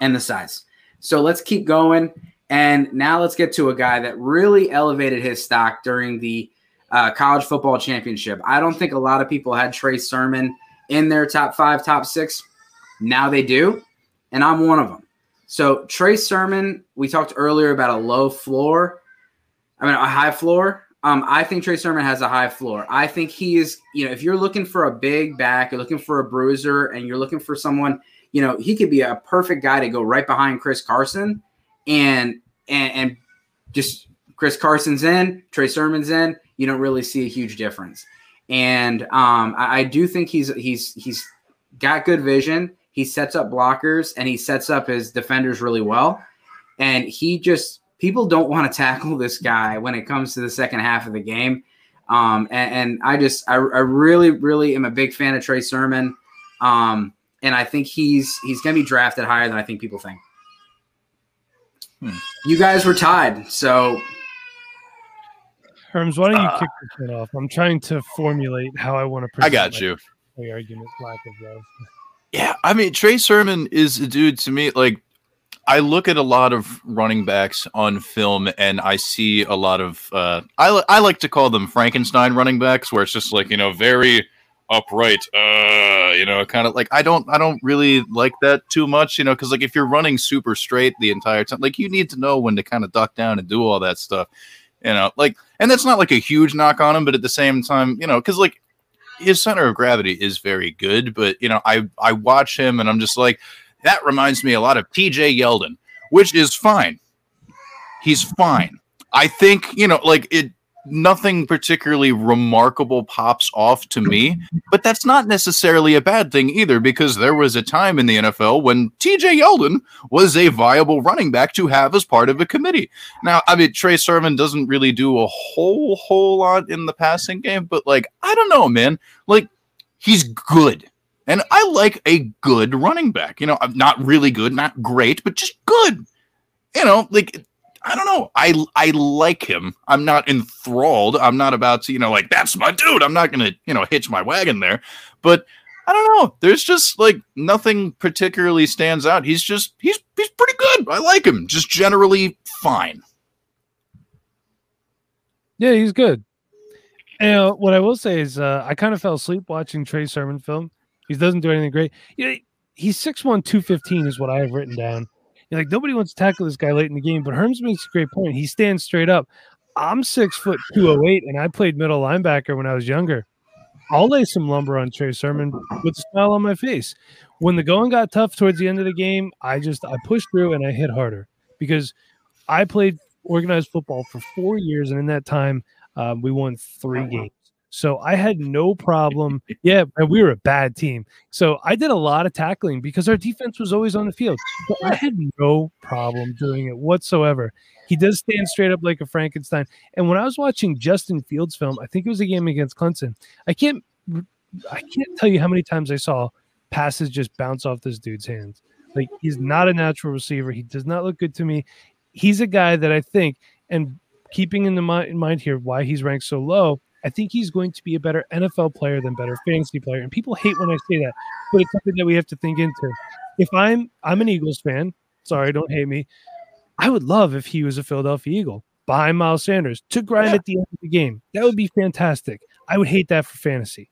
and the size. So let's keep going. And now let's get to a guy that really elevated his stock during the uh, college football championship. I don't think a lot of people had Trey Sermon in their top five, top six. Now they do, and I'm one of them. So Trey Sermon, we talked earlier about a low floor. I mean, a high floor. Um, I think Trey Sermon has a high floor. I think he is, you know, if you're looking for a big back, you're looking for a bruiser, and you're looking for someone, you know, he could be a perfect guy to go right behind Chris Carson. And and, and just Chris Carson's in, Trey Sermon's in, you don't really see a huge difference. And um, I, I do think he's he's he's got good vision. He sets up blockers and he sets up his defenders really well. And he just people don't want to tackle this guy when it comes to the second half of the game. Um, and, and, I just I, I, really really am a big fan of Trey Sermon. Um, and I think he's he's going to be drafted higher than I think people think. Hmm. You guys were tied, so Herms, why don't you uh, kick this off? I'm trying to formulate how I want to. I got you. The argument, lack of love. Yeah, I mean Trey Sermon is a dude to me. Like, I look at a lot of running backs on film, and I see a lot of. Uh, I I like to call them Frankenstein running backs, where it's just like you know very upright uh you know kind of like i don't i don't really like that too much you know because like if you're running super straight the entire time like you need to know when to kind of duck down and do all that stuff you know like and that's not like a huge knock on him but at the same time you know because like his center of gravity is very good but you know i i watch him and i'm just like that reminds me a lot of tj yeldon which is fine. He's fine. I think you know like it nothing particularly remarkable pops off to me, but that's not necessarily a bad thing either because there was a time in the NFL when TJ Yeldon was a viable running back to have as part of a committee. Now, I mean, Trey Sermon doesn't really do a whole, whole lot in the passing game, but like, I don't know, man. Like, he's good. And I like a good running back. You know, not really good, not great, but just good. You know, like I don't know. I I like him. I'm not enthralled. I'm not about to, you know, like that's my dude. I'm not gonna, you know, hitch my wagon there. But I don't know. There's just like nothing particularly stands out. He's just he's he's pretty good. I like him. Just generally fine. Yeah, he's good. And uh, what I will say is, uh, I kind of fell asleep watching Trey Sermon film. He doesn't do anything great. He's 6'1", 215 is what I have written down. You're like nobody wants to tackle this guy late in the game, but Herms makes a great point. He stands straight up. I'm six foot two oh eight, and I played middle linebacker when I was younger. I'll lay some lumber on Trey Sermon with a smile on my face. When the going got tough towards the end of the game, I just I pushed through and I hit harder because I played organized football for four years, and in that time, um, we won three games. So I had no problem. Yeah, and we were a bad team. So I did a lot of tackling because our defense was always on the field. But I had no problem doing it whatsoever. He does stand straight up like a Frankenstein. And when I was watching Justin Fields film, I think it was a game against Clemson. I can't I can't tell you how many times I saw passes just bounce off this dude's hands. Like he's not a natural receiver. He does not look good to me. He's a guy that I think, and keeping in the mind, in mind here why he's ranked so low, I think he's going to be a better NFL player than better fantasy player. And people hate when I say that, but it's something that we have to think into. If I'm I'm an Eagles fan, sorry, don't hate me. I would love if he was a Philadelphia Eagle by Miles Sanders to grind at the end of the game. That would be fantastic. I would hate that for fantasy.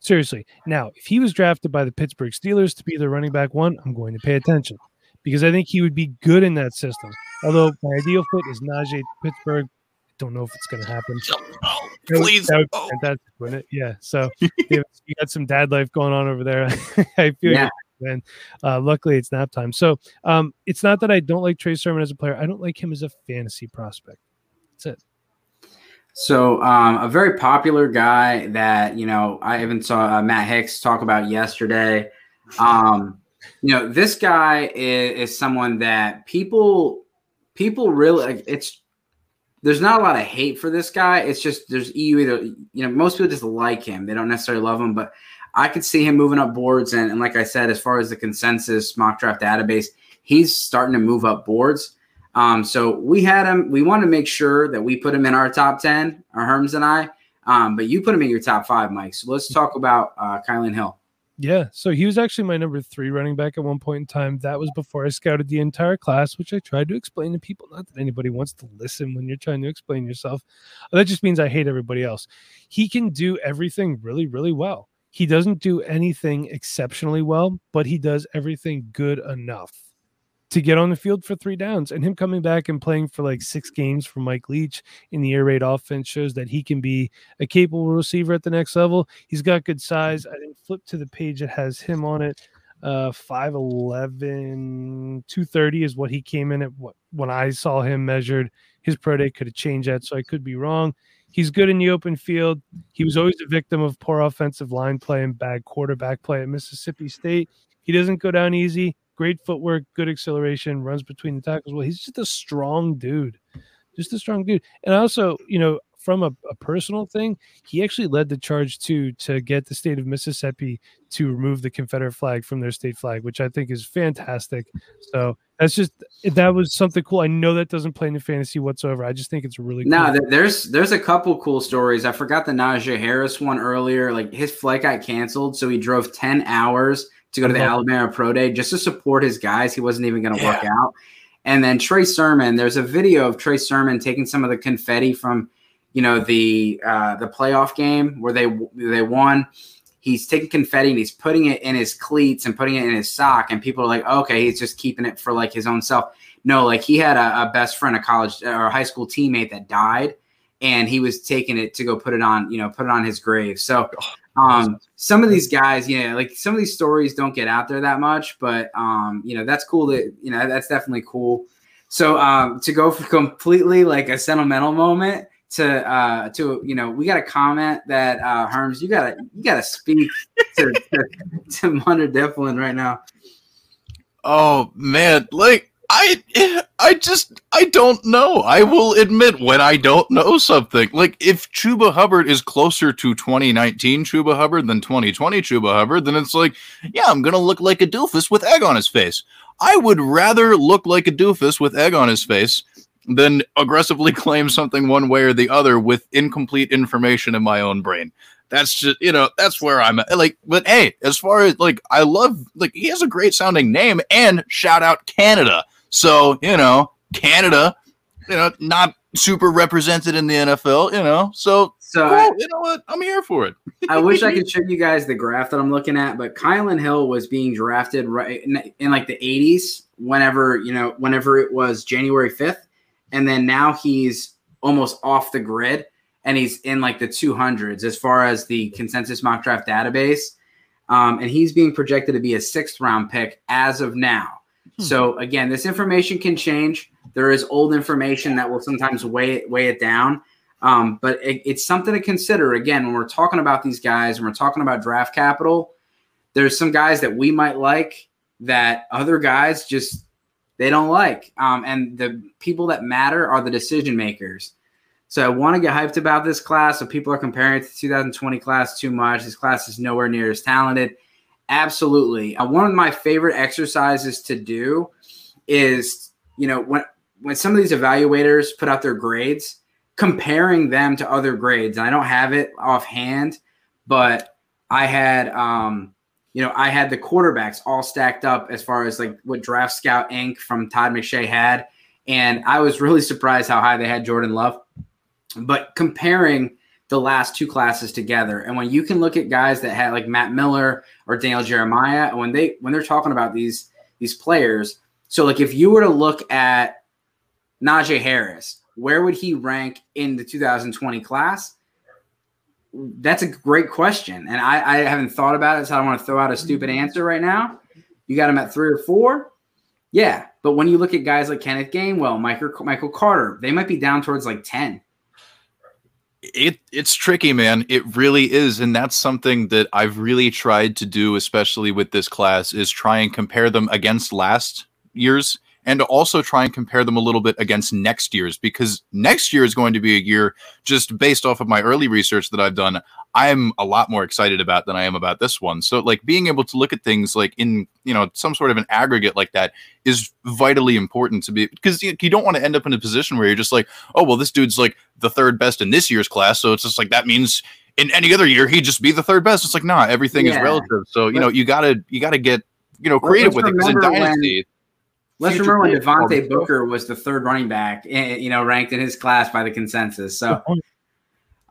Seriously. Now, if he was drafted by the Pittsburgh Steelers to be the running back one, I'm going to pay attention because I think he would be good in that system. Although my ideal fit is Najee Pittsburgh, don't know if it's going to happen. Oh, please. That would, oh. fantastic, wouldn't it? Yeah. So you got some dad life going on over there. I feel yeah. And uh, luckily, it's nap time. So um, it's not that I don't like Trey Sermon as a player. I don't like him as a fantasy prospect. That's it. So um, a very popular guy that you know I even saw uh, Matt Hicks talk about yesterday. Um, you know, this guy is, is someone that people people really like. It's there's not a lot of hate for this guy. It's just there's you either you know most people just like him. They don't necessarily love him, but I could see him moving up boards. And, and like I said, as far as the consensus mock draft database, he's starting to move up boards. Um, so we had him. We want to make sure that we put him in our top ten, our Herms and I. Um, but you put him in your top five, Mike. So let's talk about uh, Kylin Hill. Yeah, so he was actually my number three running back at one point in time. That was before I scouted the entire class, which I tried to explain to people. Not that anybody wants to listen when you're trying to explain yourself. That just means I hate everybody else. He can do everything really, really well. He doesn't do anything exceptionally well, but he does everything good enough to get on the field for three downs. And him coming back and playing for like six games for Mike Leach in the air raid offense shows that he can be a capable receiver at the next level. He's got good size. I didn't flip to the page that has him on it. Uh, 5'11, 230 is what he came in at what, when I saw him measured. His pro day could have changed that, so I could be wrong. He's good in the open field. He was always a victim of poor offensive line play and bad quarterback play at Mississippi State. He doesn't go down easy. Great footwork, good acceleration, runs between the tackles. Well, he's just a strong dude, just a strong dude. And also, you know, from a, a, personal thing, he actually led the charge to to get the state of Mississippi to remove the Confederate flag from their state flag, which I think is fantastic. So that's just that was something cool. I know that doesn't play into fantasy whatsoever. I just think it's really no. Cool. There's there's a couple cool stories. I forgot the Najee Harris one earlier. Like his flight got canceled, so he drove ten hours to go to the uh-huh. Alabama Pro Day just to support his guys. He wasn't even going to yeah. work out. And then Trey Sermon, there's a video of Trey Sermon taking some of the confetti from you know the uh, the playoff game where they they won. He's taking confetti and he's putting it in his cleats and putting it in his sock, and people are like, okay, he's just keeping it for like his own self. No, like he had a, a best friend, a college or a high school teammate that died, and he was taking it to go put it on, you know, put it on his grave. So, um, some of these guys, you know, like some of these stories don't get out there that much, but um, you know, that's cool. That you know, that's definitely cool. So, um, to go for completely like a sentimental moment, to uh to you know we got a comment that uh Herms you gotta you gotta speak to to, to Difflin right now. Oh man, like I I just I don't know. I will admit when I don't know something. Like if Chuba Hubbard is closer to 2019 Chuba Hubbard than 2020 Chuba Hubbard, then it's like, yeah, I'm gonna look like a doofus with egg on his face. I would rather look like a doofus with egg on his face than aggressively claim something one way or the other with incomplete information in my own brain. That's just you know that's where I'm at. Like, but hey, as far as like I love like he has a great sounding name and shout out Canada. So you know Canada, you know not super represented in the NFL. You know, so so cool. I, you know what? I'm here for it. I wish I could show you guys the graph that I'm looking at, but Kylin Hill was being drafted right in, in like the 80s. Whenever you know, whenever it was January 5th and then now he's almost off the grid and he's in like the 200s as far as the consensus mock draft database. Um, and he's being projected to be a sixth round pick as of now. Hmm. So again, this information can change. There is old information that will sometimes weigh it, weigh it down. Um, but it, it's something to consider. Again, when we're talking about these guys, when we're talking about draft capital, there's some guys that we might like that other guys just they don't like. Um, and the people that matter are the decision makers. So I want to get hyped about this class. So people are comparing it to 2020 class too much. This class is nowhere near as talented. Absolutely. Uh, one of my favorite exercises to do is, you know, when when some of these evaluators put out their grades, comparing them to other grades. And I don't have it offhand, but I had um, you know, I had the quarterbacks all stacked up as far as like what Draft Scout Inc. from Todd McShay had. And I was really surprised how high they had Jordan Love. But comparing the last two classes together, and when you can look at guys that had like Matt Miller or Daniel Jeremiah, and when they when they're talking about these these players, so like if you were to look at Najee Harris, where would he rank in the 2020 class? That's a great question, and I, I haven't thought about it, so I don't want to throw out a stupid mm-hmm. answer right now. You got him at three or four, yeah. But when you look at guys like Kenneth Gainwell, Michael Michael Carter, they might be down towards like ten. It it's tricky, man. It really is, and that's something that I've really tried to do, especially with this class, is try and compare them against last year's and to also try and compare them a little bit against next year's because next year is going to be a year just based off of my early research that I've done. I'm a lot more excited about than I am about this one. So like being able to look at things like in, you know, some sort of an aggregate like that is vitally important to be because you, you don't want to end up in a position where you're just like, oh, well, this dude's like the third best in this year's class. So it's just like that means in any other year he'd just be the third best. It's like, nah, everything yeah. is relative. So, you know, you gotta you gotta get, you know, creative with it because in Dynasty. When- Let's remember when Devontae Booker was the third running back, eh, you know, ranked in his class by the consensus. So,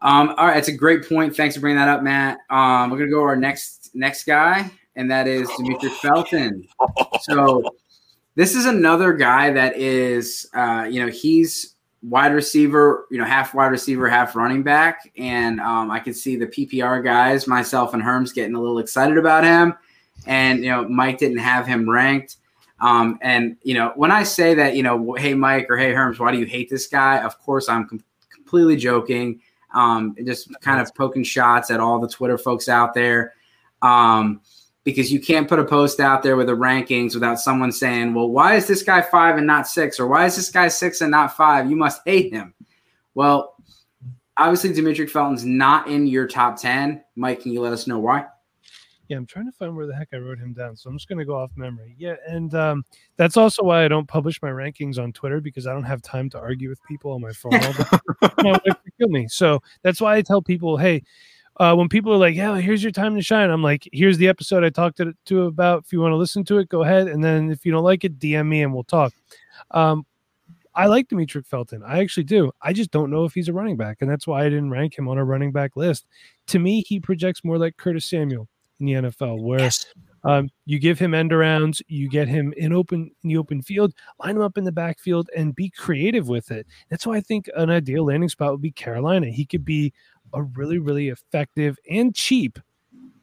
um, all right, it's a great point. Thanks for bringing that up, Matt. Um, we're gonna go to our next next guy, and that is Demetric Felton. So, this is another guy that is, uh, you know, he's wide receiver, you know, half wide receiver, half running back, and um, I can see the PPR guys, myself and Herms, getting a little excited about him and you know Mike didn't have him ranked. Um, and you know when I say that, you know, hey Mike or hey Herms, why do you hate this guy? Of course, I'm com- completely joking. Um, just kind of poking shots at all the Twitter folks out there. Um, because you can't put a post out there with the rankings without someone saying, well, why is this guy five and not six? Or why is this guy six and not five? You must hate him. Well, obviously, Demetric Felton's not in your top 10. Mike, can you let us know why? Yeah, I'm trying to find where the heck I wrote him down. So I'm just going to go off memory. Yeah. And um, that's also why I don't publish my rankings on Twitter because I don't have time to argue with people on my phone. my wife kill me. So that's why I tell people, hey, uh, when people are like, "Yeah, here's your time to shine," I'm like, "Here's the episode I talked to, to about. If you want to listen to it, go ahead. And then if you don't like it, DM me and we'll talk." Um, I like Demetric Felton. I actually do. I just don't know if he's a running back, and that's why I didn't rank him on a running back list. To me, he projects more like Curtis Samuel in the NFL, where yes. um, you give him end arounds, you get him in open in the open field, line him up in the backfield, and be creative with it. That's why I think an ideal landing spot would be Carolina. He could be a really, really effective and cheap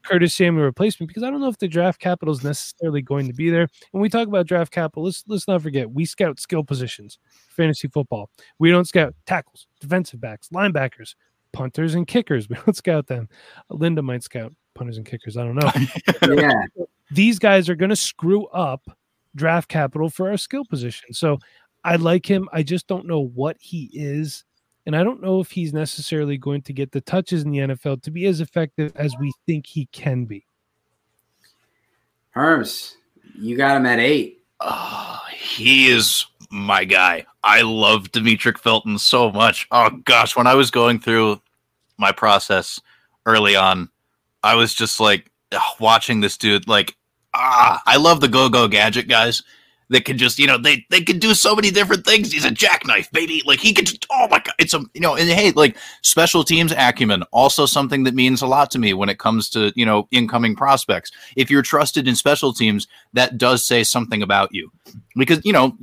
Curtis Samuel replacement because I don't know if the draft capital is necessarily going to be there. When we talk about draft capital, let's let's not forget we scout skill positions, fantasy football. We don't scout tackles, defensive backs, linebackers, punters, and kickers. We don't scout them. Linda might scout punters and kickers. I don't know. yeah. These guys are going to screw up draft capital for our skill position. So I like him. I just don't know what he is and I don't know if he's necessarily going to get the touches in the NFL to be as effective as we think he can be. Herms, you got him at eight. Oh, he is my guy. I love Demetric Felton so much. Oh gosh, when I was going through my process early on, I was just like watching this dude. Like, ah, I love the go go gadget guys that can just, you know, they they could do so many different things. He's a jackknife, baby. Like he could just, oh my god, it's a you know, and hey, like special teams acumen, also something that means a lot to me when it comes to you know incoming prospects. If you're trusted in special teams, that does say something about you, because you know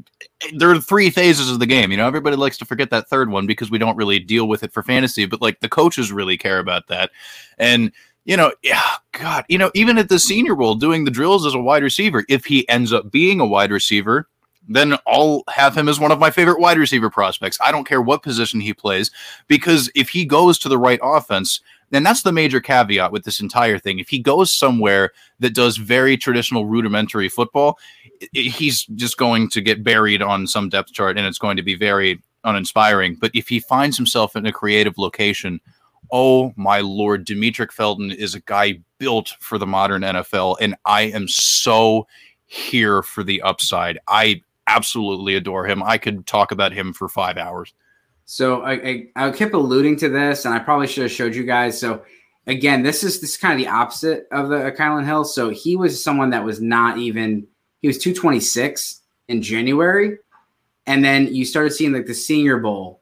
there are three phases of the game. You know, everybody likes to forget that third one because we don't really deal with it for fantasy, but like the coaches really care about that, and you know, yeah, God, you know, even at the Senior Bowl doing the drills as a wide receiver, if he ends up being a wide receiver, then I'll have him as one of my favorite wide receiver prospects. I don't care what position he plays because if he goes to the right offense, then that's the major caveat with this entire thing. If he goes somewhere that does very traditional rudimentary football, he's just going to get buried on some depth chart and it's going to be very uninspiring. But if he finds himself in a creative location oh my lord, Demetric Felton is a guy built for the modern NFL, and I am so here for the upside. I absolutely adore him. I could talk about him for five hours. So I, I, I kept alluding to this, and I probably should have showed you guys. So again, this is this is kind of the opposite of the uh, Kylin Hill. So he was someone that was not even he was 226 in January, and then you started seeing like the Senior Bowl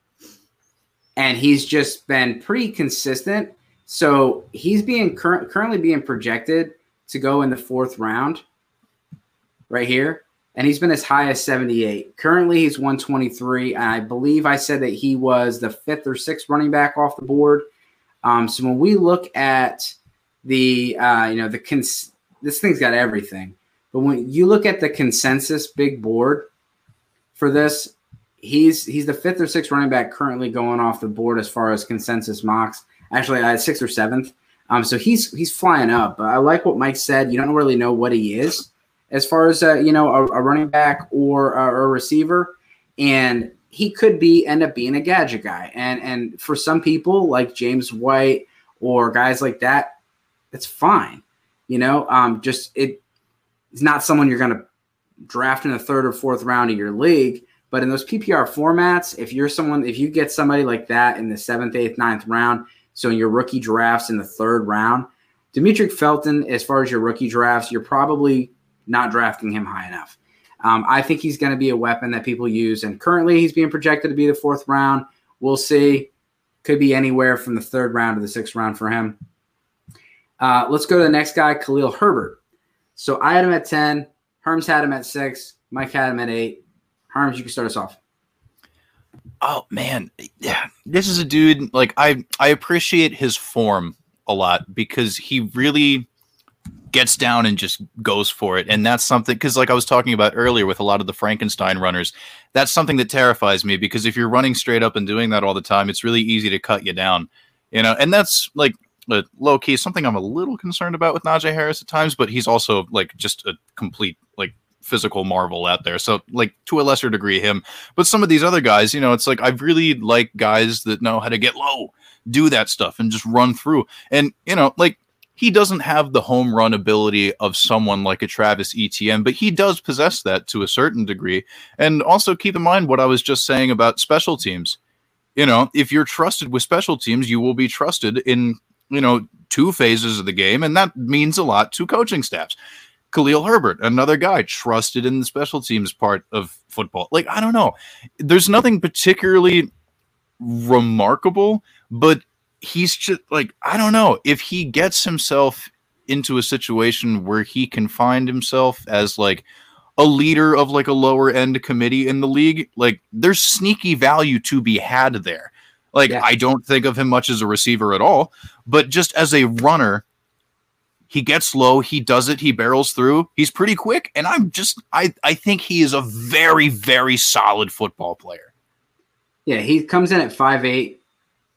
and he's just been pretty consistent. So he's being cur- currently being projected to go in the fourth round, right here, and he's been as high as 78. Currently, he's 123. I believe I said that he was the fifth or sixth running back off the board. Um, so when we look at the, uh, you know, the cons- this thing's got everything. But when you look at the consensus big board for this, he's he's the fifth or sixth running back currently going off the board as far as consensus mocks. Actually, uh, sixth or seventh. Um, so he's he's flying up. But I like what Mike said. You don't really know what he is as far as uh, you know a, a, running back or a, receiver, and he could be end up being a gadget guy. And and for some people like James White or guys like that, it's fine. You know, um, just it. It's not someone you're going to draft in the third or fourth round of your league but in those PPR formats, if you're someone, if you get somebody like that in the seventh, eighth, ninth round, so in your rookie drafts in the third round, Demetric Felton, as far as your rookie drafts, you're probably not drafting him high enough. Um, I think he's going to be a weapon that people use, and currently he's being projected to be the fourth round. We'll see. Could be anywhere from the third round to the sixth round for him. Uh, let's go to the next guy, Khalil Herbert. So I had him at 10. Herms had him at six. Mike had him at eight. Herms, you can start us off. Oh man, yeah, this is a dude like I I appreciate his form a lot because he really gets down and just goes for it. And that's something because, like I was talking about earlier with a lot of the Frankenstein runners, that's something that terrifies me because if you're running straight up and doing that all the time, it's really easy to cut you down. You know, and that's like uh, low key something I'm a little concerned about with Najee Harris at times, but he's also like just a complete like physical marvel out there. So like to a lesser degree him, but some of these other guys, you know, it's like I really like guys that know how to get low, do that stuff and just run through. And you know, like he doesn't have the home run ability of someone like a Travis Etienne, but he does possess that to a certain degree. And also keep in mind what I was just saying about special teams. You know, if you're trusted with special teams, you will be trusted in, you know, two phases of the game, and that means a lot to coaching staffs. Khalil Herbert, another guy trusted in the special teams part of football. Like, I don't know. There's nothing particularly remarkable, but he's just like I don't know if he gets himself into a situation where he can find himself as like a leader of like a lower end committee in the league, like there's sneaky value to be had there. Like yeah. I don't think of him much as a receiver at all, but just as a runner, he gets low, he does it, he barrels through. He's pretty quick and I'm just I I think he is a very very solid football player. Yeah, he comes in at five eight,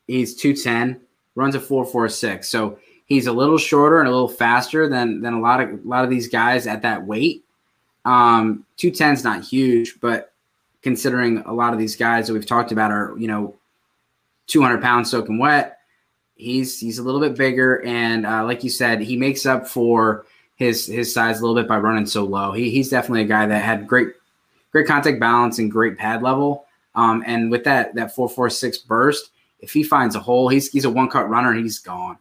He's 210, runs a 446. So he's a little shorter and a little faster than than a lot of a lot of these guys at that weight. Um, 210 is not huge, but considering a lot of these guys that we've talked about are, you know, 200 pounds soaking wet, he's he's a little bit bigger. And uh, like you said, he makes up for his his size a little bit by running so low. He, he's definitely a guy that had great great contact balance and great pad level. Um, and with that that 446 burst, if he finds a hole, he's he's a one cut runner and he's gone.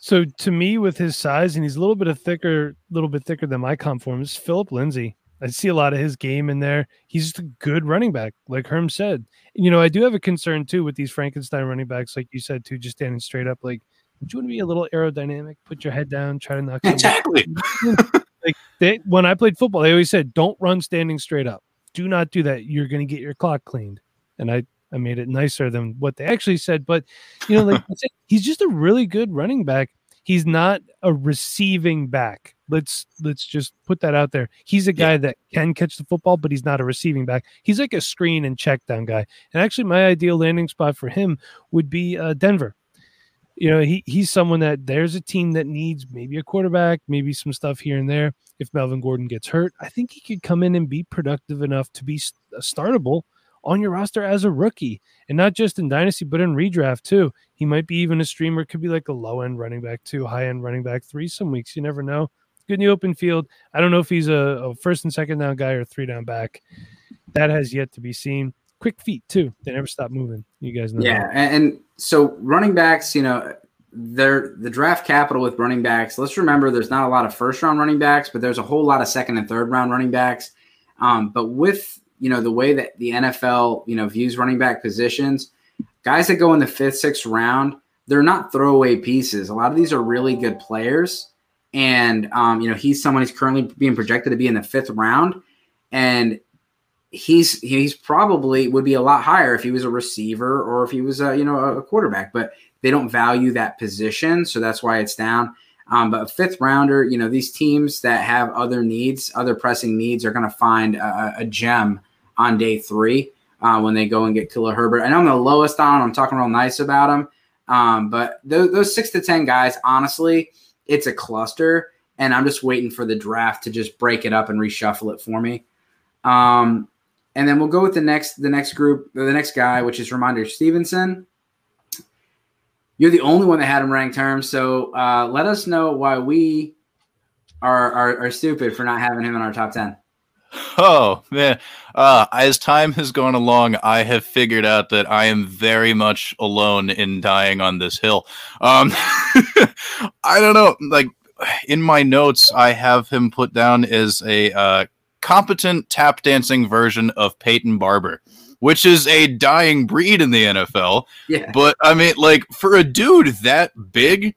So to me, with his size and he's a little bit of thicker, little bit thicker than my comp Phillip Lindsay. I see a lot of his game in there. He's just a good running back, like Herm said. You know, I do have a concern too with these Frankenstein running backs, like you said too, just standing straight up. Like, do you want to be a little aerodynamic? Put your head down, try to knock exactly. like they, when I played football, they always said, "Don't run standing straight up." do not do that. You're going to get your clock cleaned. And I, I made it nicer than what they actually said. But, you know, like said, he's just a really good running back. He's not a receiving back. Let's let's just put that out there. He's a guy yeah. that can catch the football, but he's not a receiving back. He's like a screen and check down guy. And actually, my ideal landing spot for him would be uh, Denver you know, he he's someone that there's a team that needs maybe a quarterback, maybe some stuff here and there. If Melvin Gordon gets hurt, I think he could come in and be productive enough to be uh, startable on your roster as a rookie, and not just in dynasty, but in redraft too. He might be even a streamer, could be like a low end running back too, high end running back three. Some weeks you never know. Good in the open field. I don't know if he's a, a first and second down guy or three down back. That has yet to be seen quick feet too. They never stop moving. You guys know. Yeah, and, and, so running backs, you know, they're the draft capital with running backs. Let's remember, there's not a lot of first round running backs, but there's a whole lot of second and third round running backs. Um, but with you know the way that the NFL you know views running back positions, guys that go in the fifth, sixth round, they're not throwaway pieces. A lot of these are really good players, and um, you know he's someone who's currently being projected to be in the fifth round, and he's he's probably would be a lot higher if he was a receiver or if he was a you know a quarterback but they don't value that position. So that's why it's down. Um, but a fifth rounder you know these teams that have other needs other pressing needs are going to find a, a, gem on day three uh, when they go and get Khalil Herbert. I know I'm the lowest on I'm talking real nice about him. Um, but those, those six to ten guys honestly it's a cluster and I'm just waiting for the draft to just break it up and reshuffle it for me um, and then we'll go with the next the next group, the next guy, which is Rhamondre Stevenson. You're the only one that had him ranked term, so uh, let us know why we are, are, are stupid for not having him in our top ten. Oh man! Uh, as time has gone along, I have figured out that I am very much alone in dying on this hill. Um, I don't know. Like in my notes, I have him put down as a uh, competent tap dancing version of Peyton Barber, which is a dying breed in the NFL. Yeah. But I mean, like for a dude that big,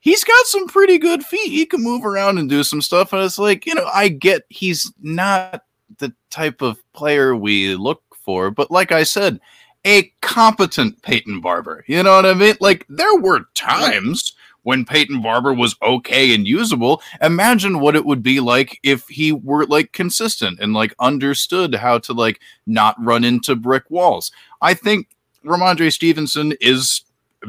he's got some pretty good feet. He can move around and do some stuff. And it's like, you know, I get he's not the type of player we look for, but like I said, a competent Peyton Barber. You know what I mean? Like there were times when Peyton Barber was okay and usable. Imagine what it would be like if he were like consistent and like understood how to like not run into brick walls. I think Rhamondre Stevenson is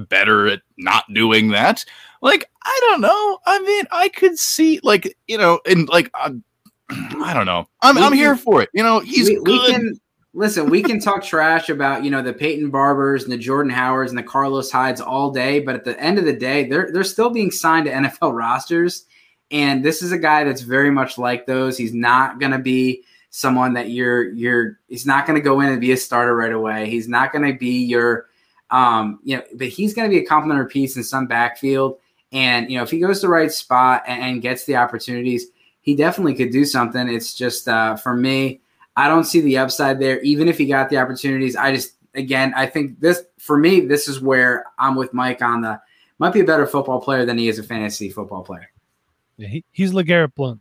better at not doing that. Like, I don't know. I mean, I could see like, you know, and like uh, I don't know. I'm, I'm here for it. You know, he's we, good. we can listen. We can talk trash about you know the Peyton Barbers and the Jordan Howards and the Carlos Hydes all day, but at the end of the day, they're they're still being signed to NFL rosters. And this is a guy that's very much like those. He's not going to be someone that you're you're. He's not going to go in and be a starter right away. He's not going to be your, um, you know, but he's going to be a complementary piece in some backfield. And you know, if he goes to the right spot and, and gets the opportunities, he definitely could do something. It's just uh, for me, I don't see the upside there. Even if he got the opportunities, I just again, I think this for me, this is where I'm with Mike on the might be a better football player than he is a fantasy football player. Yeah, he, he's LeGarrette Blunt.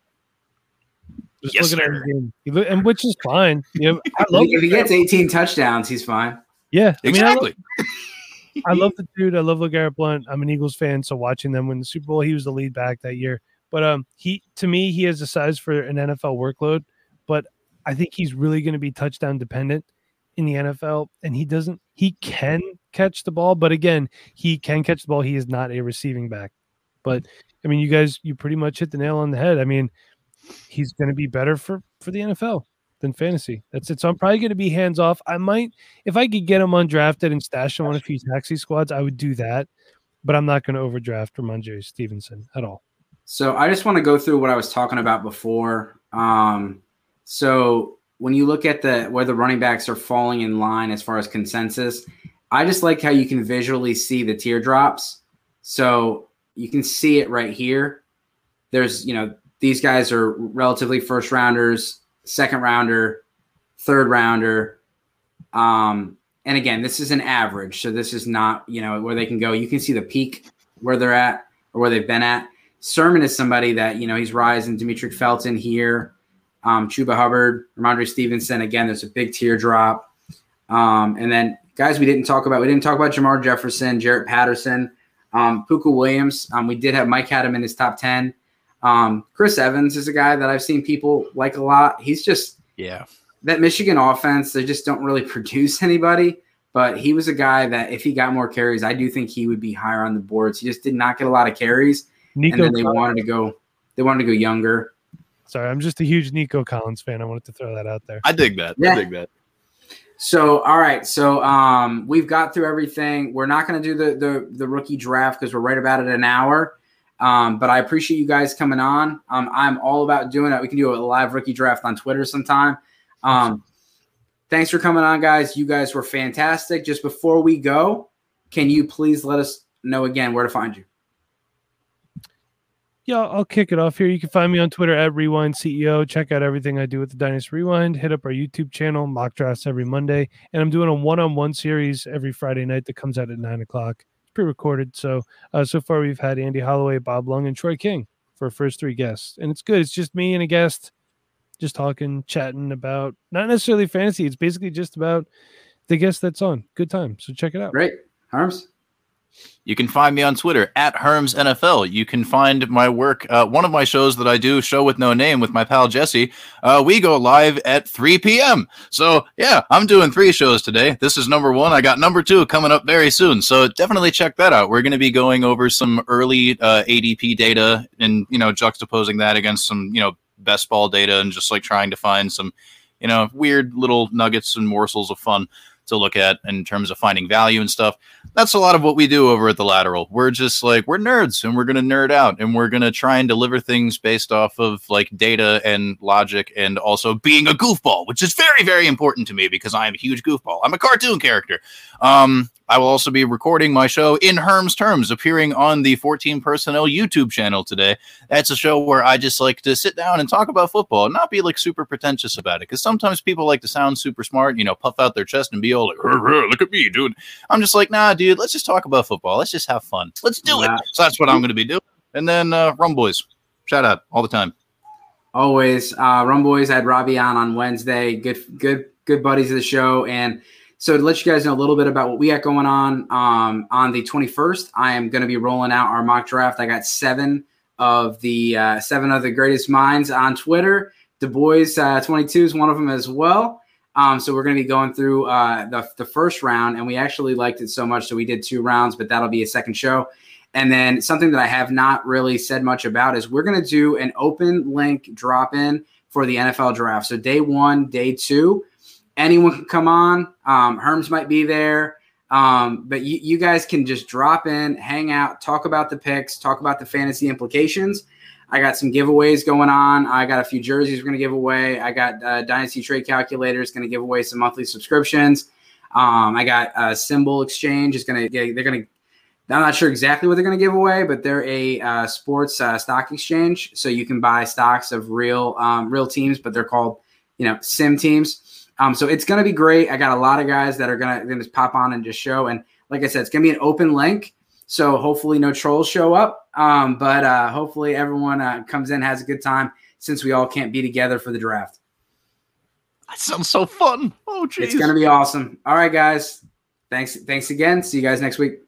Just Yes, looking at sir. his game, He look- and which is fine. You know, I love if he gets 18 touchdowns, he's fine. yeah, I mean, I love- exactly. I love the dude. I love LeGarrette Blunt. I'm an Eagles fan, so watching them win the Super Bowl, he was the lead back that year. But um, he to me, he has the size for an NFL workload, but I think he's really going to be touchdown dependent in the NFL, and he doesn't. He can catch the ball, but again, he can catch the ball. He is not a receiving back. But I mean, you guys, you pretty much hit the nail on the head. I mean, he's going to be better for for the NFL than fantasy. That's it. So I'm probably going to be hands off. I might, if I could get him undrafted and stash him on a few taxi squads, I would do that. But I'm not going to overdraft Rhamondre Stevenson at all. So I just want to go through what I was talking about before. Um, so when you look at the where the running backs are falling in line as far as consensus, I just like how you can visually see the teardrops. So you can see it right here. There's, you know, these guys are relatively first rounders, second rounder, third rounder. Um, and again, this is an average. So this is not, you know, where they can go. You can see the peak where they're at or where they've been at. Sermon is somebody that, you know, he's rising. Demetric Felton here, um, Chuba Hubbard, Rhamondre Stevenson. Again, there's a big teardrop. Um, and then guys we didn't talk about, we didn't talk about Jermar Jefferson, Jaret Patterson, um, Pooka Williams. Um, we did have Mike had him in his top 10. Um, Chris Evans is a guy that I've seen people like a lot. He's just Yeah. that Michigan offense, they just don't really produce anybody. But he was a guy that if he got more carries, I do think he would be higher on the boards. He just did not get a lot of carries, and then they Collins- wanted to go. They wanted to go younger. Sorry, I'm just a huge Nico Collins fan. I wanted to throw that out there. I dig that. Yeah. I dig that. So, all right. So, um, we've got through everything. We're not going to do the the the rookie draft because we're right about at an hour. Um, but I appreciate you guys coming on. Um, I'm all about doing it. We can do a live rookie draft on Twitter sometime. Um, thanks for coming on, guys. You guys were fantastic. Just before we go, can you please let us know again where to find you? Yeah, I'll kick it off here. You can find me on Twitter at Rewind CEO. Check out everything I do with the Dynasty Rewind. Hit up our YouTube channel, mock drafts every Monday. And I'm doing a one on one series every Friday night that comes out at nine o'clock. It's pre recorded. So, uh, so far we've had Andy Holloway, Bob Lung, and Troy King for our first three guests. And it's good. It's just me and a guest just talking, chatting about not necessarily fantasy. It's basically just about the guest that's on. Good time. So check it out. Great, Herms. You can find me on Twitter at Herms NFL. You can find my work. Uh, one of my shows that I do, Show with No Name, with my pal Jesse. Uh, we go live at 3 p.m. So yeah, I'm doing three shows today. This is number one. I got number two coming up very soon. So definitely check that out. We're going to be going over some early uh, ADP data and you know juxtaposing that against some you know best ball data and just like trying to find some you know weird little nuggets and morsels of fun to look at in terms of finding value and stuff. That's a lot of what we do over at the lateral. We're just like we're nerds and we're going to nerd out and we're going to try and deliver things based off of like data and logic and also being a goofball which is very very important to me because i'm a huge goofball. I'm a cartoon character. Um I will also be recording my show in Herm's Terms, appearing on the 14 Personnel YouTube channel today. That's a show where I just like to sit down and talk about football and not be like super pretentious about it. Because sometimes people like to sound super smart, you know, puff out their chest and be all like, "Rrr, rrr, look at me, dude. I'm just like, nah, dude, let's just talk about football. Let's just have fun. Let's do it. So that's what I'm going to be doing. And then uh, Rum Boys, shout out all the time. Always. Uh, Rum Boys had Robbie on on Wednesday. Good, good, good buddies of the show. And So to let you guys know a little bit about what we got going on, um, on the 21st, I am going to be rolling out our mock draft. I got seven of the uh, seven of the greatest minds on Twitter. Du Bois uh, 22 is one of them as well. Um, so we're going to be going through uh, the, the first round, and we actually liked it so much that we did two rounds, but that'll be a second show. And then something that I have not really said much about is we're going to do an open link drop in for the NFL draft. So day one, day two, anyone can come on. Um, Herms might be there. Um, but you, you guys can just drop in, hang out, talk about the picks, talk about the fantasy implications. I got some giveaways going on. I got a few jerseys we're going to give away. I got uh, Dynasty Trade Calculators going to give away some monthly subscriptions. Um, I got a SimBull Exchange is going to they're going to I'm not sure exactly what they're going to give away, but they're a uh, sports uh, stock exchange, so you can buy stocks of real um, real teams, but they're called you know sim teams. Um, so it's going to be great. I got a lot of guys that are going to just pop on and just show. And like I said, it's going to be an open link. So hopefully no trolls show up. Um, but uh, hopefully everyone uh, comes in, has a good time since we all can't be together for the draft. That sounds so fun. Oh, geez. It's going to be awesome. All right, guys. Thanks. Thanks again. See you guys next week.